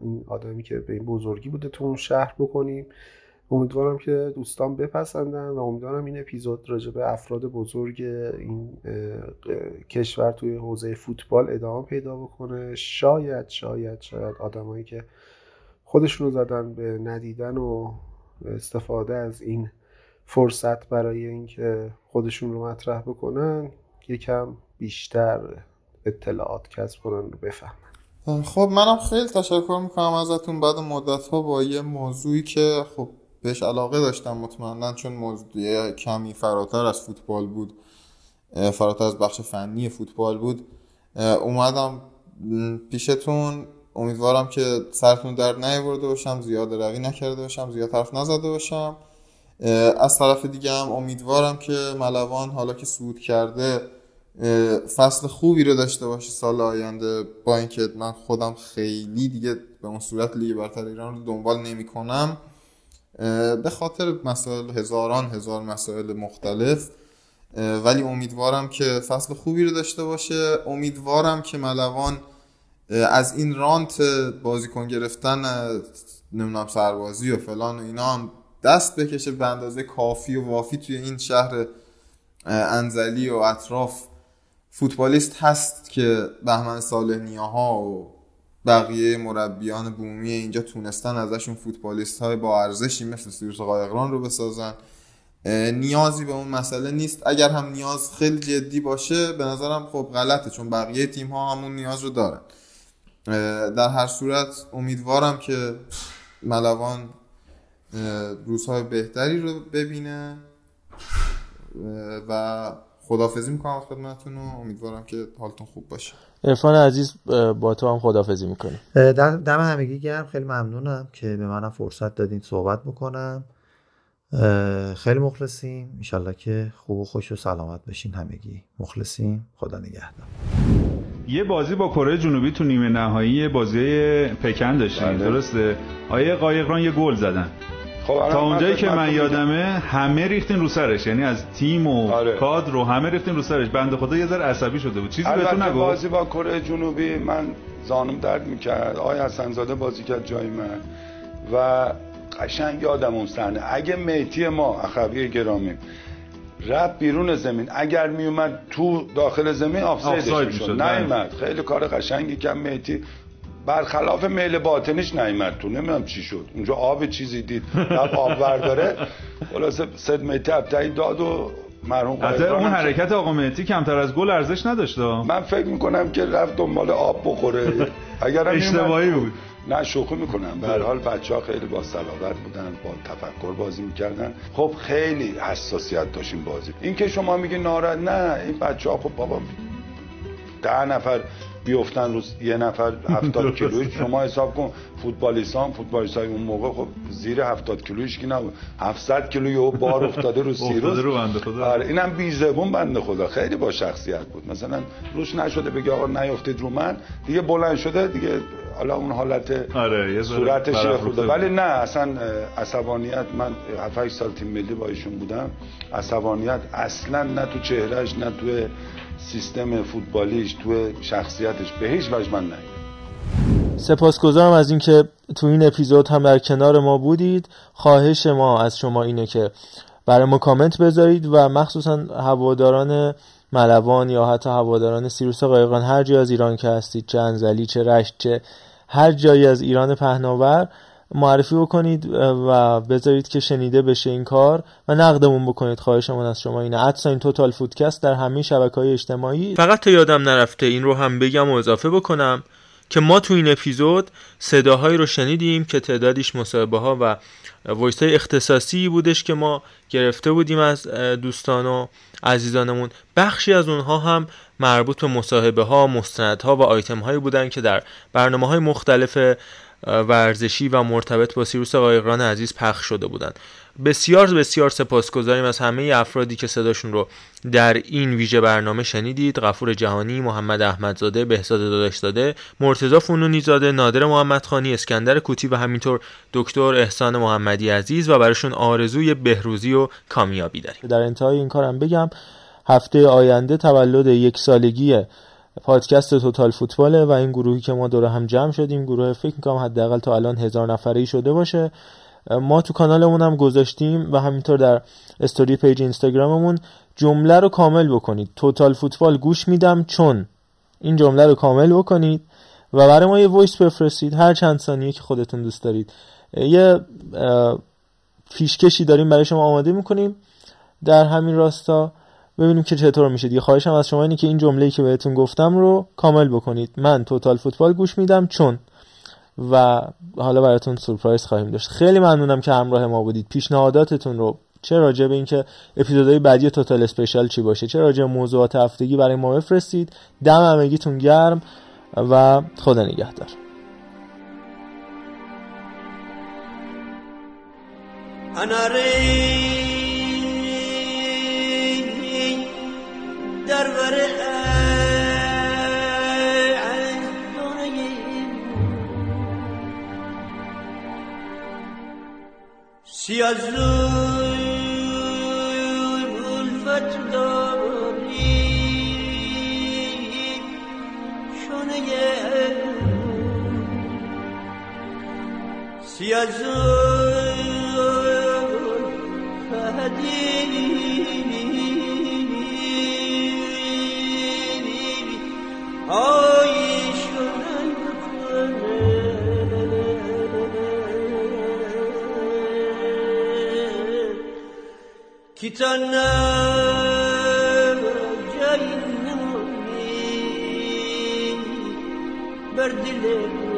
این آدمی که به بزرگی بوده تو اون شهر بکنیم. امیدوارم که دوستان بپسندن و امیدوارم این اپیزود راجع به افراد بزرگ این کشور توی حوزه فوتبال ادامه پیدا بکنه. شاید شاید شاید آدمایی که خودشون رو زدن به ندیدن و استفاده از این فرصت برای اینکه خودشون رو مطرح بکنن یکم بیشتر اطلاعات کسب کنن رو بفهمن. خب منم خیلی تشکر می‌کنم ازتون. بعد مدت ها با یه موضوعی که خب بهش علاقه داشتم مطمئنا چون موضوع کمی فراتر از فوتبال بود فراتر از بخش فنی فوتبال بود. اومدم پیشتون. امیدوارم که سرتون درد نیاورده باشم زیاد روی نکرده باشم زیاد حرف نزده باشم. از طرف دیگه هم امیدوارم که ملوان حالا که سود کرده فصل خوبی رو داشته باشه سال آینده. با اینکه من خودم خیلی دیگه به اون صورت لیگ برتر ایران رو دنبال نمی کنم به خاطر مسائل هزاران هزار مسائل مختلف ولی امیدوارم که فصل خوبی رو داشته باشه. امیدوارم که ملوان از این رانت بازیکن گرفتن نمی‌دونم سربازی و فلان و اینا هم دست بکشه به اندازه کافی و وافی توی این شهر انزلی و اطراف. فوتبالیست هست که بهمن صالح نیاها و بقیه مربیان بومی اینجا تونستن ازشون فوتبالیست های با ارزشی مثل سیروس قایقران رو بسازن. نیازی به اون مسئله نیست. اگر هم نیاز خیلی جدی باشه به نظرم خب غلطه چون بقیه تیم ها همون نیاز رو دارن. در هر صورت امیدوارم که ملوان روزهای بهتری رو ببینه. و خدافزی می‌کنم خدمتتون و امیدوارم که حالتون خوب باشه. ارفان عزیز با تو هم خدافزی می‌کنیم. دم همگی گرم. خیلی ممنونم که به منم فرصت دادین صحبت بکنم. خیلی مخلصیم. انشالله که خوب و خوش و سلامت بشین همگی. مخلصیم. خدا نگهدار. یه بازی با کره جنوبی تو نیمه نهایی بازی پکن داشتیم. بله. درسته؟ آیه قایقران یه گل زدن. خب تا اونجایی که من یادمه همه ریختین رو سرش. یعنی از تیم و آره. کادر رو همه ریختین رو سرش. بنده خدا یه ذره عصبی شده بود. چیزی بهتون نگفت؟ بازی با کره جنوبی من زانم درد می‌کرد. آقای حسنزاده بازی کرد جای من. و قشنگ یادم اون صحنه. اگه میتی ما اخوی گرامی رفت بیرون زمین. اگر میومد تو داخل زمین آفسایدش می‌شد. نیومد خیلی کار قشنگی کم میتی برخلاف میل باطنیش نیومد تو. نمی‌دونم چی شد. اونجا آب چیزی دید. رفت آب برداره خلاصه صد میتی ابتایی داد و مرحوم اون حرکت آقا مهدی کمتر از گل ارزش نداشت من فکر می‌کنم که رفت دنبال آب بخوره. اگر اشتباهی بود. نه شوخی می‌کنم. به هر حال بچه ها خیلی با صلابت بودن با تفکر بازی می‌کردن. خب خیلی حساسیت داشتیم بازی. این که شما میگی ناراحت نه. این بچه ها خب بابا ده نفر بیفتن رو یه نفر 70 کیلویش شما حساب کن فوتبالیستان فوتبالیستای اون موقع خب زیر 70 کیلویش کی نبود. 700 کیلوی او بار افتاده رو سیروس. رو بنده خدا. آره اینم بی زبون بنده خدا. خیلی با شخصیت بود. مثلا روش نشده بگه آقا نیافتید رو من. دیگه بلند شده دیگه حالا اون حالت آره صورتش خوده ولی نه اصلا عصبانیت من 7 سال تیم ملی با ایشون بودم. عصبانیت اصلا نه تو چهرهش نه تو سیستم فوتبالیش تو شخصیتش به هیچ وجه من سپاسگزارم از اینکه تو این اپیزود هم در کنار ما بودید. خواهش ما از شما اینه که برای ما کامنت بذارید و مخصوصا هواداران ملوان یا حتی هواداران سیروس قایقان هر جای از ایران که هستید چه انزلی چه رشت چه هر جایی از ایران پهناور معرفی بکنید و بذارید که شنیده بشه این کار و نقدمون بکنید. خواهشمون از شما اینه. at sign Total Footcast در همه شبکه های اجتماعی. فقط تا یادم نرفته این رو هم بگم و اضافه بکنم که ما تو این اپیزود صداهایی رو شنیدیم که تعدادیش مصاحبه ها و voice های اختصاصی بودش که ما گرفته بودیم از دوستان و عزیزانمون. بخشی از اونها هم مربوط به مصاحبه ها مستندها و آیتم هایی بودن که در برنامه های مختلف ورزشی و مرتبط با سیروس قایقران عزیز پخش شده بودند. بسیار بسیار سپاسگزاریم از همه افرادی که صداشون رو در این ویژه برنامه شنیدید. غفور جهانی محمد احمدزاده بهزاد داداشزاده مرتضی فنونی زاده نادر محمدخانی اسکندر کوتی و همینطور دکتر احسان محمدی عزیز و براشون آرزوی بهروزی و کامیابی داریم. در انتهای این کارم بگم هفته آینده تولد یک سالگی پادکست Total Football ه و این گروهی که ما دور هم جمع شدیم گروه فکر می‌کنم حداقل تا الان هزار نفره ای شده باشه. ما تو کانالمون هم گذاشتیم و همینطور در استوری پیج اینستاگراممون جمله رو کامل بکنید. Total Football گوش میدم چون این جمله رو کامل بکنید و برای ما یه وایس بفرستید. هر چند ثانیه که خودتون دوست دارید. یه پیشکشی داریم برای شما آماده می‌کنیم. در همین راستا ببینیم که چطور میشه دیگه. خواهشم از شما اینه که این جمله‌ای که بهتون گفتم رو کامل بکنید. من توتال فوتبال گوش میدم چون. و حالا براتون سورپرایز خواهیم داشت. خیلی ممنونم که همراه ما بودید. پیشنهاداتتون رو چه راجع به اینکه اپیزودهای بعدی توتال اسپیشال چی باشه چه راجع موضوعات هفتگی برای ما بفرستید. دم همگیتون گرم و خدا نگهدار. دربر سیازوی الفت داری شونه سیازوی Kitana cehennemin verdiler